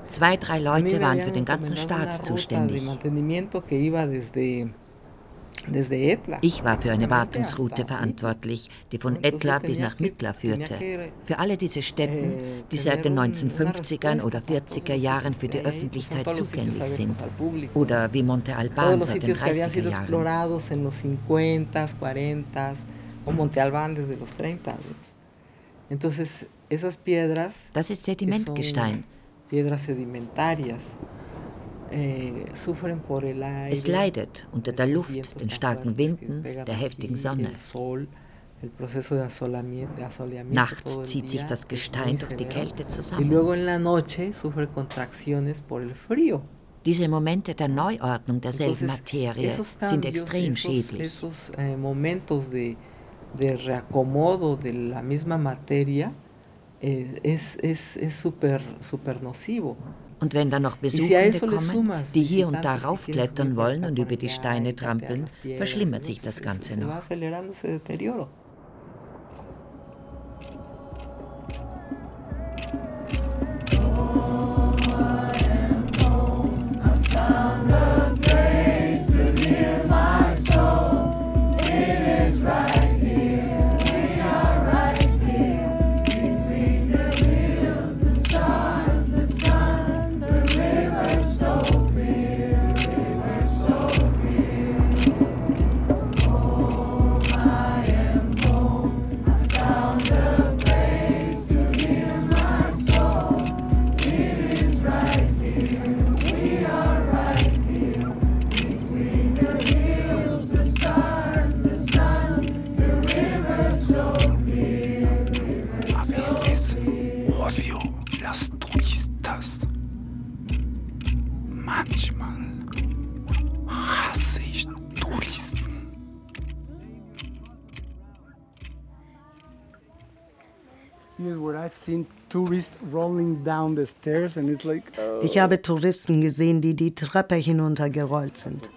Zwei, drei Leute waren für den ganzen Staat zuständig. Ich war für eine Wartungsroute verantwortlich, die von Etla bis nach Mitla führte. Für alle diese Städten, eh, die seit den tener un- 1950ern una oder respuesta para 40er todos los Jahren für die Öffentlichkeit zugänglich sind. Oder wie Monte Alban seit den sitios que habían 30er sido Jahren. explorados en los 50s, 40s, o Monte Albán desde los 30. Entonces, esas piedras, Das ist Sedimentgestein. Es leidet unter der Luft, den starken Winden, der heftigen Sonne. Nachts zieht sich das Gestein durch die. Kälte zusammen. Diese Momente der Neuordnung derselben Materie sind extrem schädlich. eh, de, reacomodo de la misma materia eh, es es es super nocivo. Und wenn dann noch Besuchende kommen, die hier und da raufklettern wollen und über die Steine trampeln, verschlimmert sich das Ganze noch. Ich habe Touristen gesehen, die die Treppe hinuntergerollt sind.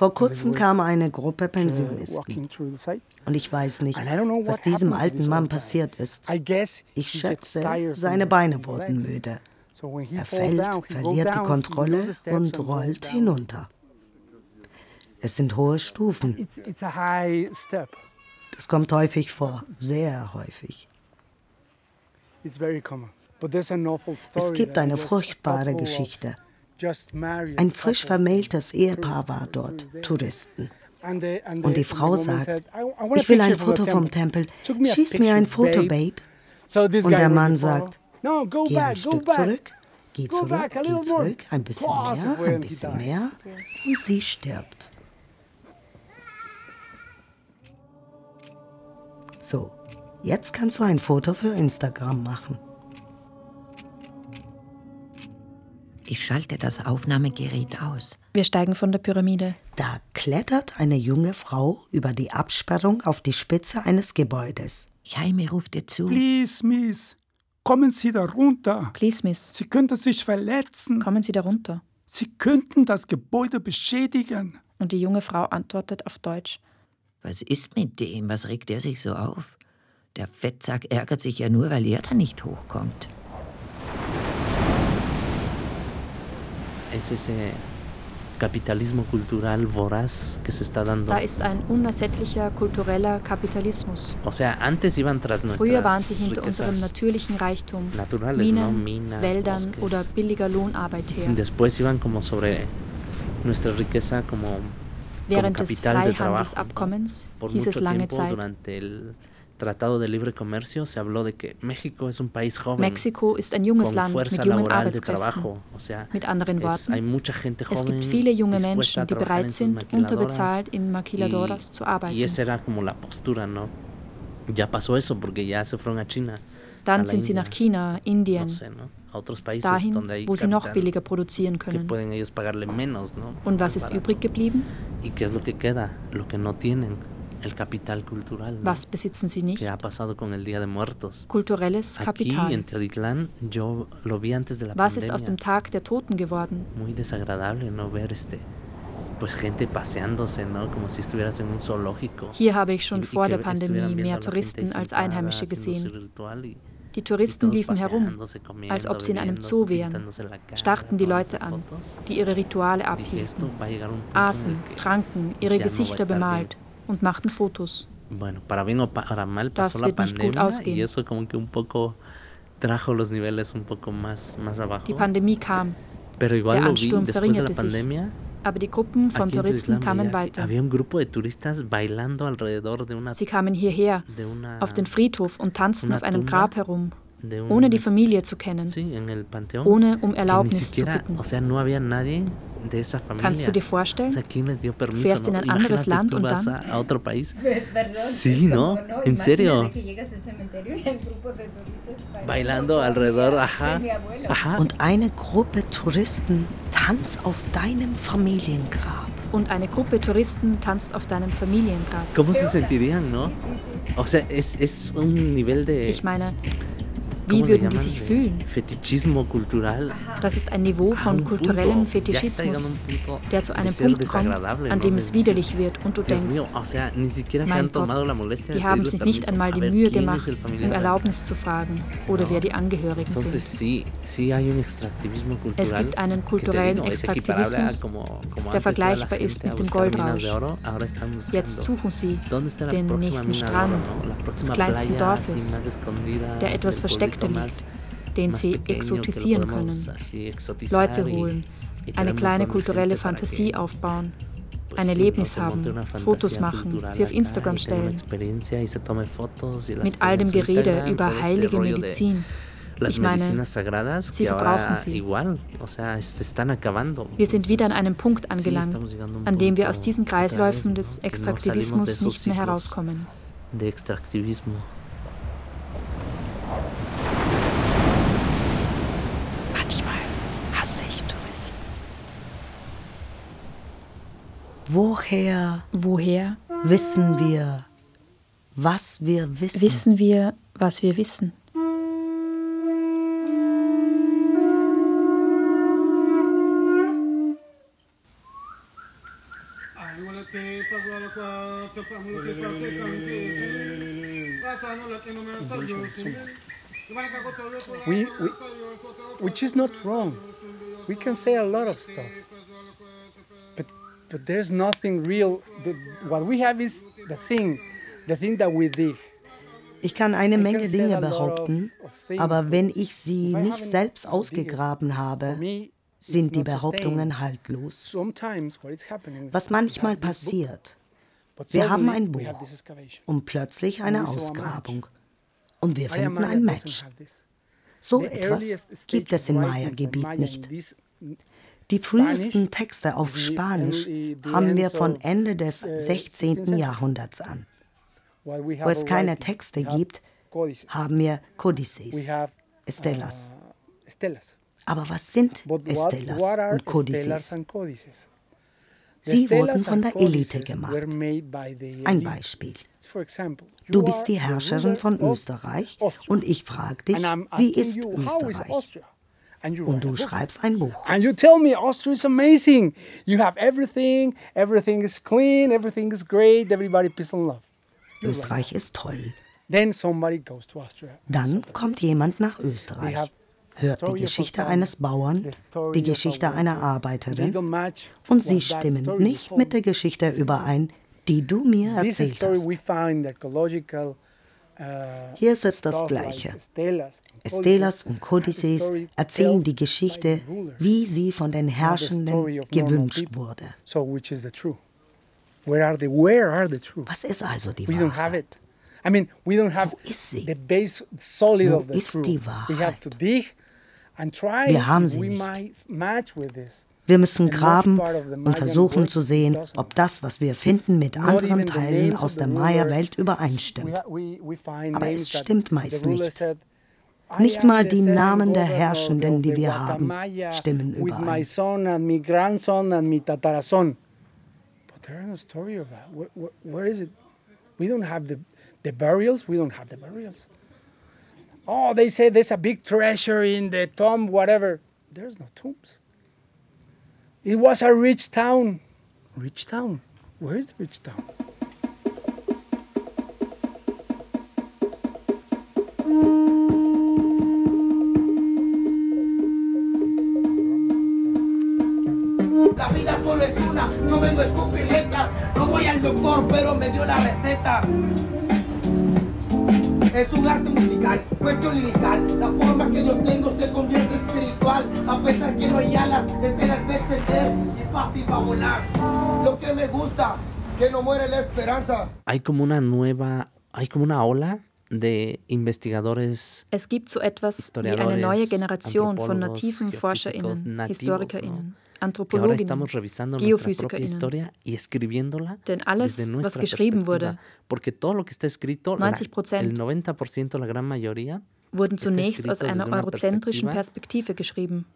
Vor kurzem kam eine Gruppe uh, Pensionisten. Und ich weiß nicht, was diesem alten Mann passiert ist. Ich schätze, seine Beine wurden müde. Er fällt, verliert die Kontrolle und rollt hinunter. Es sind hohe Stufen. Das kommt häufig vor, sehr häufig. Es gibt eine furchtbare Geschichte. Ein frisch vermähltes Ehepaar war dort, Touristen. Und die Frau sagt, ich will ein Foto vom Tempel, schieß mir ein Foto, Babe. Und der Mann sagt, geh ein Stück zurück, geh zurück, geh zurück, ein bisschen mehr, ein bisschen mehr und sie stirbt. So, jetzt kannst du ein Foto für Instagram machen. Ich schalte das Aufnahmegerät aus. Wir steigen von der Pyramide. Da klettert eine junge Frau über die Absperrung auf die Spitze eines Gebäudes. Jaime ruft ihr zu. Please, Miss, kommen Sie da runter. Please, Miss. Sie könnten sich verletzen. Kommen Sie da runter. Sie könnten das Gebäude beschädigen. Und die junge Frau antwortet auf Deutsch. Was ist mit dem? Was regt er sich so auf? Der Fettsack ärgert sich ja nur, weil er da nicht hochkommt. es ese capitalismo cultural voraz que se está dando. Da ist ein unersättlicher kultureller Kapitalismus. O sea, antes iban tras nuestras Früher waren sie hinter unserem natürlichen Reichtum, naturales, Minen, ¿no? Minas, Wäldern bosques. oder billiger Lohnarbeit her. Después iban como sobre nuestra riqueza como, Während des. Freihandelsabkommens hieß es lange Zeit, durante el Tratado de Libre Comercio se habló de que México es un país joven Mexiko ist ein junges Land mit jungen Arbeitskräften. Mit anderen Worten, es gibt viele junge Menschen, die bereit sind, unterbezahlt in Maquiladoras zu arbeiten. Dann sind sie nach China, Indien, dahin, wo sie noch billiger produzieren können. Und was ist übrig geblieben? Was besitzen sie nicht? Kulturelles Kapital. Was ist aus dem Tag der Toten geworden? Hier habe ich schon vor der Pandemie mehr Touristen als Einheimische gesehen. Die Touristen liefen herum, als ob sie in einem Zoo wären, starrten die Leute an, die ihre Rituale abhielten, aßen, tranken, ihre Gesichter bemalt und machten Fotos. Das wird nicht gut ausgehen. Die Pandemie kam, der Ansturm verringerte sich. Aber die Gruppen von Touristen kamen weiter. Sie kamen hierher, auf den Friedhof und tanzten auf einem Grab herum, ohne die Familie zu kennen, ohne um Erlaubnis zu bitten. Kannst du dir vorstellen? sea, ¿quién les dio permiso? Fährst in ein anderes Land und dann- Sí, ¿no? En serio. Bailando alrededor, ajá. Ajá. Und eine Gruppe Touristen tanzt auf deinem Familiengrab. Und eine Gruppe Touristen tanzt auf deinem Familiengrab. ¿Cómo se sentirían, no? O sea, es, es un nivel de. Ich meine, ¿cómo wie würden die sich fühlen? Das ist ein Niveau von kulturellem Fetischismus, der zu einem Punkt kommt, an dem De- es widerlich wird und du denkst, mein Gott, die haben sich nicht einmal die Mühe ¿quién gemacht, um? Erlaubnis zu fragen oder wer die Angehörigen sind. Es gibt einen kulturellen Extraktivismus, der vergleichbar ist mit dem Goldrausch. Jetzt suchen sie den nächsten Strand des kleinsten Dorfes, der etwas pueblito liegt, den sie exotisieren können, Leute holen, eine kleine kulturelle Fantasie aufbauen, ein Erlebnis haben, Fotos machen, sie auf Instagram stellen, mit all dem Gerede über heilige Medizin. Ich meine, sie verbrauchen sie. Wir sind wieder an einem Punkt angelangt, an dem wir aus diesen Kreisläufen des Extraktivismus nicht mehr herauskommen. De extractivismo. Manchmal hasse ich Touristen. Woher Woher wissen wir, was wir wissen? wissen wir, was wir wissen? We, we, which is not wrong. We can say a lot of stuff. But, there's nothing real. What we have is the thing, the thing that we dig. Ich kann eine Menge Dinge behaupten, aber wenn ich sie nicht selbst ausgegraben habe, sind die Behauptungen haltlos. Was manchmal passiert, wir haben ein Buch und plötzlich eine Ausgrabung und wir finden ein Match. So etwas gibt es im Maya-Gebiet nicht. Die frühesten Texte auf Spanisch haben wir von Ende des 16. Jahrhunderts an. Wo es keine Texte gibt, haben wir Codices, Estelas. Aber was sind Estelas und Codices? Sie wurden von der Elite gemacht. Ein Beispiel. Du bist die Herrscherin von Österreich und ich frage dich, wie ist Österreich? Und du schreibst ein Buch. And you tell me Austria is amazing. You have everything, everything is clean, everything is great, everybody peace and love. Österreich ist toll. Then somebody goes to Austria. Dann kommt jemand nach Österreich hört die Geschichte eines Bauern, die Geschichte einer Arbeiterin und sie stimmen nicht mit der Geschichte überein, die du mir erzählt hast. Hier ist es das Gleiche. Estelas und Codices erzählen die Geschichte, wie sie von den Herrschenden gewünscht wurde. Was ist also die Wahrheit? Wo ist sie? Wo ist die Wahrheit? Wir haben sie nicht. Wir müssen graben und versuchen zu sehen, ob das, was wir finden, mit anderen Teilen aus der Maya-Welt übereinstimmt. Aber es stimmt meist nicht. Nicht mal die Namen der Herrschenden, die wir haben, stimmen überein. We don't have the, the burials, we don't have the burials. Oh, they say there's a big treasure in the tomb, whatever. There's no tombs. It was a rich town. Rich town? Where is the rich town? La vida solo es una, no vengo a escupir letras. No voy al doctor, pero me dio la receta. Es un arte musical, cuestión lirical. La forma que yo tengo se convierte espiritual. A pesar que no hay alas, estelas ve extender y fácil va a volar. Lo que me gusta, que no muere la esperanza. Hay como una nueva, hay como una ola de investigadores. Es gibt so etwas wie eine neue Generation von nativen ForscherInnen, HistorikerInnen que ahora estamos revisando nuestra propia historia y escribiéndola Denn alles, desde nuestra perspectiva. Wurde, porque todo lo que está escrito, 90%, la, el 90%, la gran mayoría, wurden zunächst aus einer eurozentrischen Perspektive geschrieben.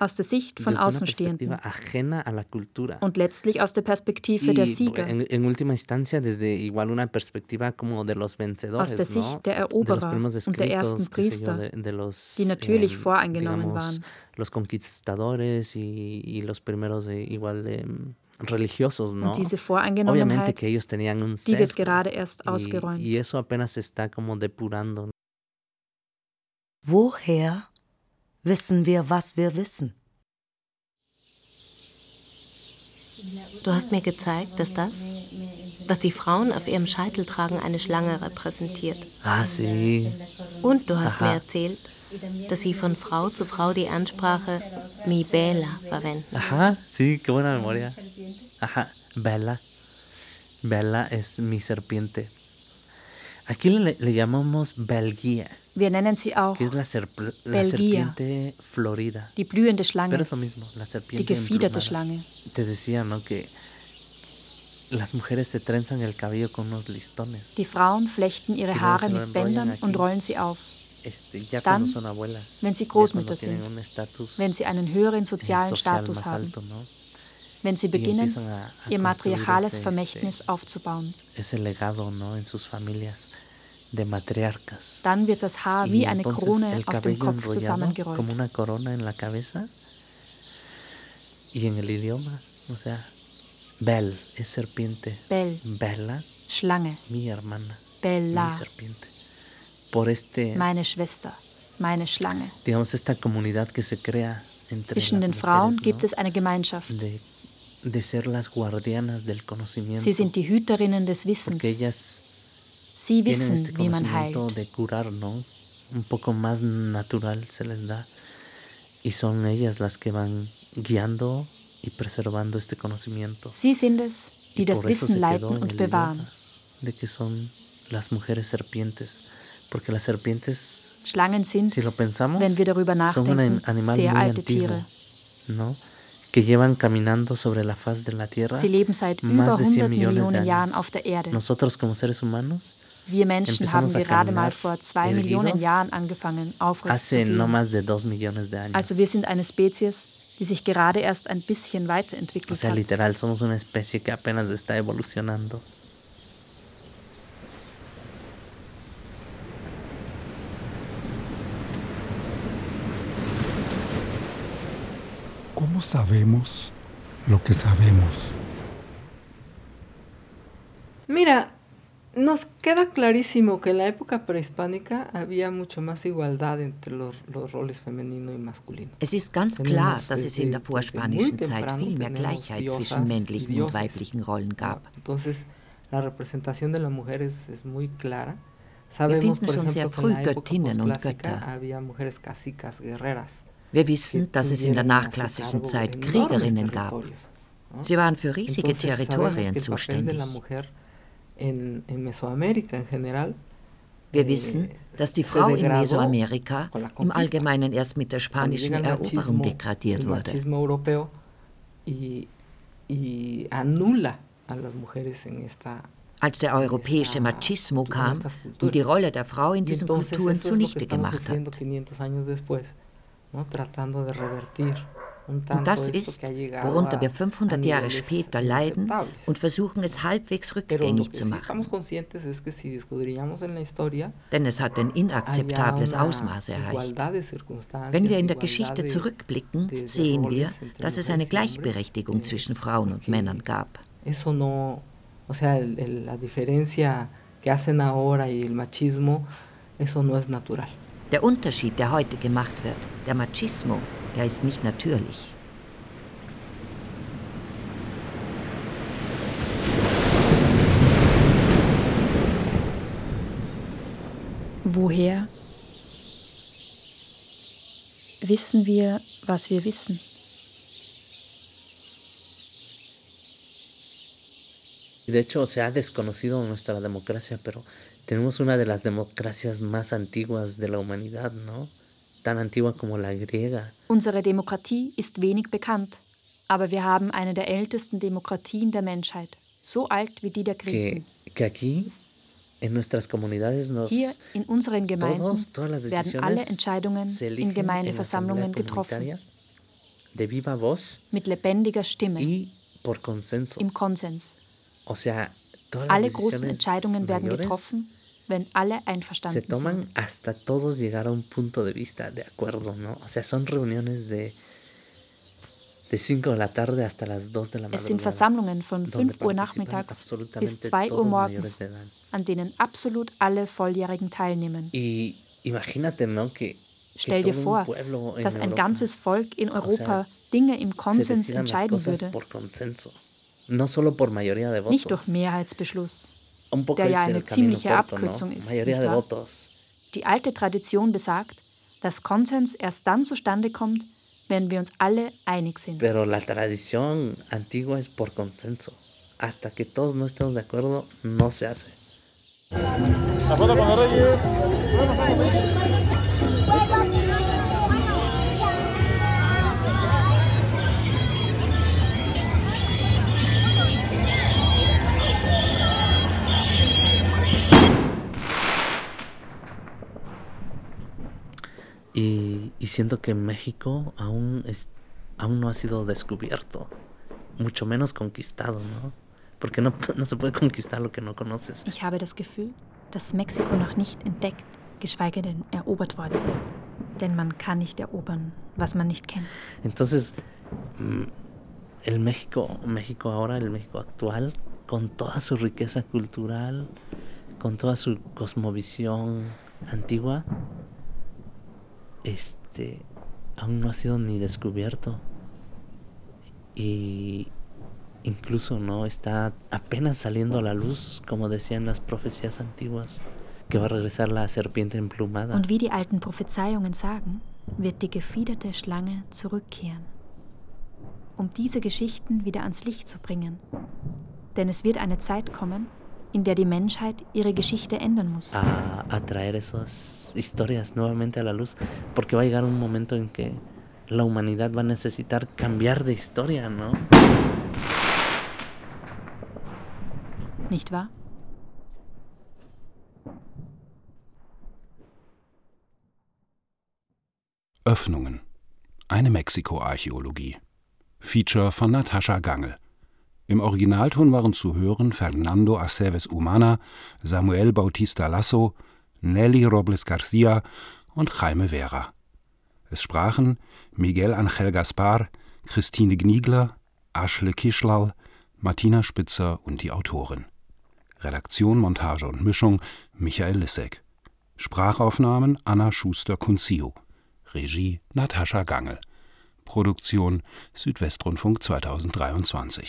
Aus der Sicht von Außenstehenden. Und letztlich aus der Perspektive der Sieger. Aus der Sicht der Eroberer und der ersten Priester, die natürlich voreingenommen waren. Los conquistadores y, y los primeros de, igual de, religiosos, ¿no? Und diese Voreingenommenheit, que ellos tenían un sesgo, die wird gerade erst ausgeräumt. Y, y eso apenas se está como depurando. Woher wissen wir, was wir wissen? Du hast mir gezeigt, dass das, was die Frauen auf ihrem Scheitel tragen, eine Schlange repräsentiert. Ah, sí. Und du hast Aha. mir erzählt, dass sie von Frau zu Frau die Ansprache mi bella verwenden. Aha, sí, qué buena memoria. Ajá, bella. Bella es mi serpiente. Aquí le, le llamamos Belgia. Wir nennen sie auch que es la, la serpiente florida. Die blühende Schlange. Pero es lo mismo, la serpiente die gefiederte Schlange. Te decía, ¿no? Que las mujeres se trenzan el cabello con unos listones. Die Frauen flechten ihre Haare mit Bändern und rollen sie auf. Dann, wenn sie Großmütter sind, wenn sie einen höheren sozialen Status haben, alto, ¿no? wenn sie beginnen, ihr matriarchales ese, Vermächtnis aufzubauen. Ese legado, ¿no? en sus familias de matriarcas. Dann wird das Haar wie eine Krone auf dem Kopf zusammengerollt. Como una corona en la cabeza. Y en el idioma, o sea, Bel es serpiente. Bel. Bella. Schlange. Mi hermana. Bella. Mi serpiente. Por este. Meine Schwester. Meine Schlange. Digamos, esta comunidad que se crea entre Zwischen den Frauen ¿no? gibt es eine Gemeinschaft. De, de ser las guardianas del conocimiento. Sie sind die Hüterinnen des Wissens. Porque ellas Sie wissen, este wie man heilt. de curar, ¿no? Un poco más natural se les da. Y son ellas las que van guiando y preservando este conocimiento. Sie sind es, die das Wissen leiten und bewahren. De que son las mujeres serpientes, porque las serpientes, Schlangen sind, si lo pensamos, wenn wir darüber nachdenken, son un animal sehr muy alte antiguo, Tiere. ¿no? que llevan caminando sobre la faz de la Tierra Sie leben seit über más de 100 100 millones de Millionen Jahren auf der Erde. Nosotros como seres humanos Wir Menschen haben gerade mal vor zwei Millionen Jahren angefangen, aufrecht zu gehen. Also wir sind eine Spezies, die sich gerade erst ein bisschen o weiterentwickelt sea, hat. literal, somos una especie que apenas está evolucionando. ¿Cómo sabemos lo que sabemos? Mira, nos queda clarísimo que en la época prehispánica había mucho más igualdad entre los, los roles femenino y masculino. Es ist ganz klar, dass es in der vorspanischen Zeit viel mehr Gleichheit zwischen männlichen und weiblichen Rollen gab. Entonces, la representación de la mujer es, es muy clara. Wir Sabemos, finden por schon sehr ejemplo, que früh en la época Göttinnen und Götter. había mujeres casicas, guerreras. Wir wissen, dass es in der nachklassischen Zeit Kriegerinnen gab. Sie waren für riesige Territorien zuständig. Wir eh, wissen, dass die Frau in Mesoamerika im. Allgemeinen erst mit der spanischen Eroberung degradiert wurde. Als der europäische Machismo kam und die. Rolle der Frau in diesen Kulturen zunichte gemacht hat. 500 años después, ¿no? tratando de revertir un tanto Und das ist, worunter wir a 500 Jahre später leiden und versuchen es halbwegs rückgängig zu machen. Denn es hat ein inakzeptables Ausmaß erreicht. Wenn wir in der Geschichte zurückblicken, sehen wir, dass es eine Gleichberechtigung eh, zwischen Frauen und Männern gab. O sea, la diferencia que hacen ahora y el machismo, eso no es natural. Der Unterschied, der heute gemacht wird, der Machismo, der ist nicht natürlich. Woher wissen wir, was wir wissen? De hecho se ha desconocido nuestra democracia, pero tenemos una de las democracias más antiguas de la humanidad, ¿no? Tan antigua como la griega. Unsere Demokratie ist wenig bekannt, aber wir haben eine der ältesten Demokratien der Menschheit, so alt wie die der Que, Griechen. que aquí, en nuestras comunidades, nos, Hier in unseren Gemeinden todos, todas werden alle Entscheidungen in Gemeindeversammlungen getroffen, de viva voz mit lebendiger Stimme, y por consenso. im Konsens. O sea, Alle großen Entscheidungen werden getroffen, wenn alle se einverstanden toman sind. hasta todos llegar a un punto de vista de acuerdo, ¿no? O sea, son reuniones de de 5 de la tarde hasta las 2 de la Es sind madrugada. Versammlungen von donde 5 Uhr nachmittags bis absolutamente 2 Uhr morgens, an denen absolut alle Volljährigen teilnehmen. Y imagínate, ¿no? Que, que Stell dir vor, dass ein Europa ganzes Volk in Europa sea, Dinge im se Konsens entscheiden würde, por consenso, no solo por mayoría de nicht durch. Mehrheitsbeschluss. Un poco der ja eine ziemliche corto, Abkürzung ¿no? ist. Die alte Tradition besagt, dass Konsens erst dann zustande kommt, wenn wir uns alle einig sind. Pero la tradición antigua es por consenso. Hasta que todos no estemos de acuerdo, no se hace. Y, y siento que México aún, es, aún no ha sido descubierto, mucho menos conquistado, ¿no? Porque no, no se puede conquistar lo que no conoces. Ich habe das Gefühl, dass Mexiko noch nicht entdeckt, geschweige denn erobert worden ist. Denn man kann nicht erobern, was man nicht kennt. Entonces, mm, el México, México ahora, el México actual, con toda su riqueza cultural, con toda su cosmovisión antigua, este, aún no ha sido ni descubierto. Y, incluso no está apenas saliendo a la luz, como decían las profecías antiguas, que va a regresar la serpiente emplumada. Und wie die alten Prophezeiungen sagen, wird die gefiederte Schlange zurückkehren, um diese Geschichten wieder ans Licht zu bringen. Denn es wird eine Zeit kommen, in der die Menschheit ihre Geschichte ändern muss. A, a traer esas historias nuevamente a la luz, porque va a llegar un momento en que la humanidad va a necesitar cambiar de historia, ¿no? Nicht wahr? Öffnungen. Eine Mexiko-Archäologie. Feature von Natascha Gangel. Im Originalton waren zu hören Fernando Aceves Humana, Samuel Bautista Lasso, Nelly Robles Garcia und Jaime Vera. Es sprachen Miguel Angel Gaspar, Christine Gniegler, Ashle Kischlal, Martina Spitzer und die Autorin. Redaktion, Montage und Mischung Michael Lissek. Sprachaufnahmen Anna Schuster-Kunzio. Regie Natascha Gangel. Produktion Südwestrundfunk 2023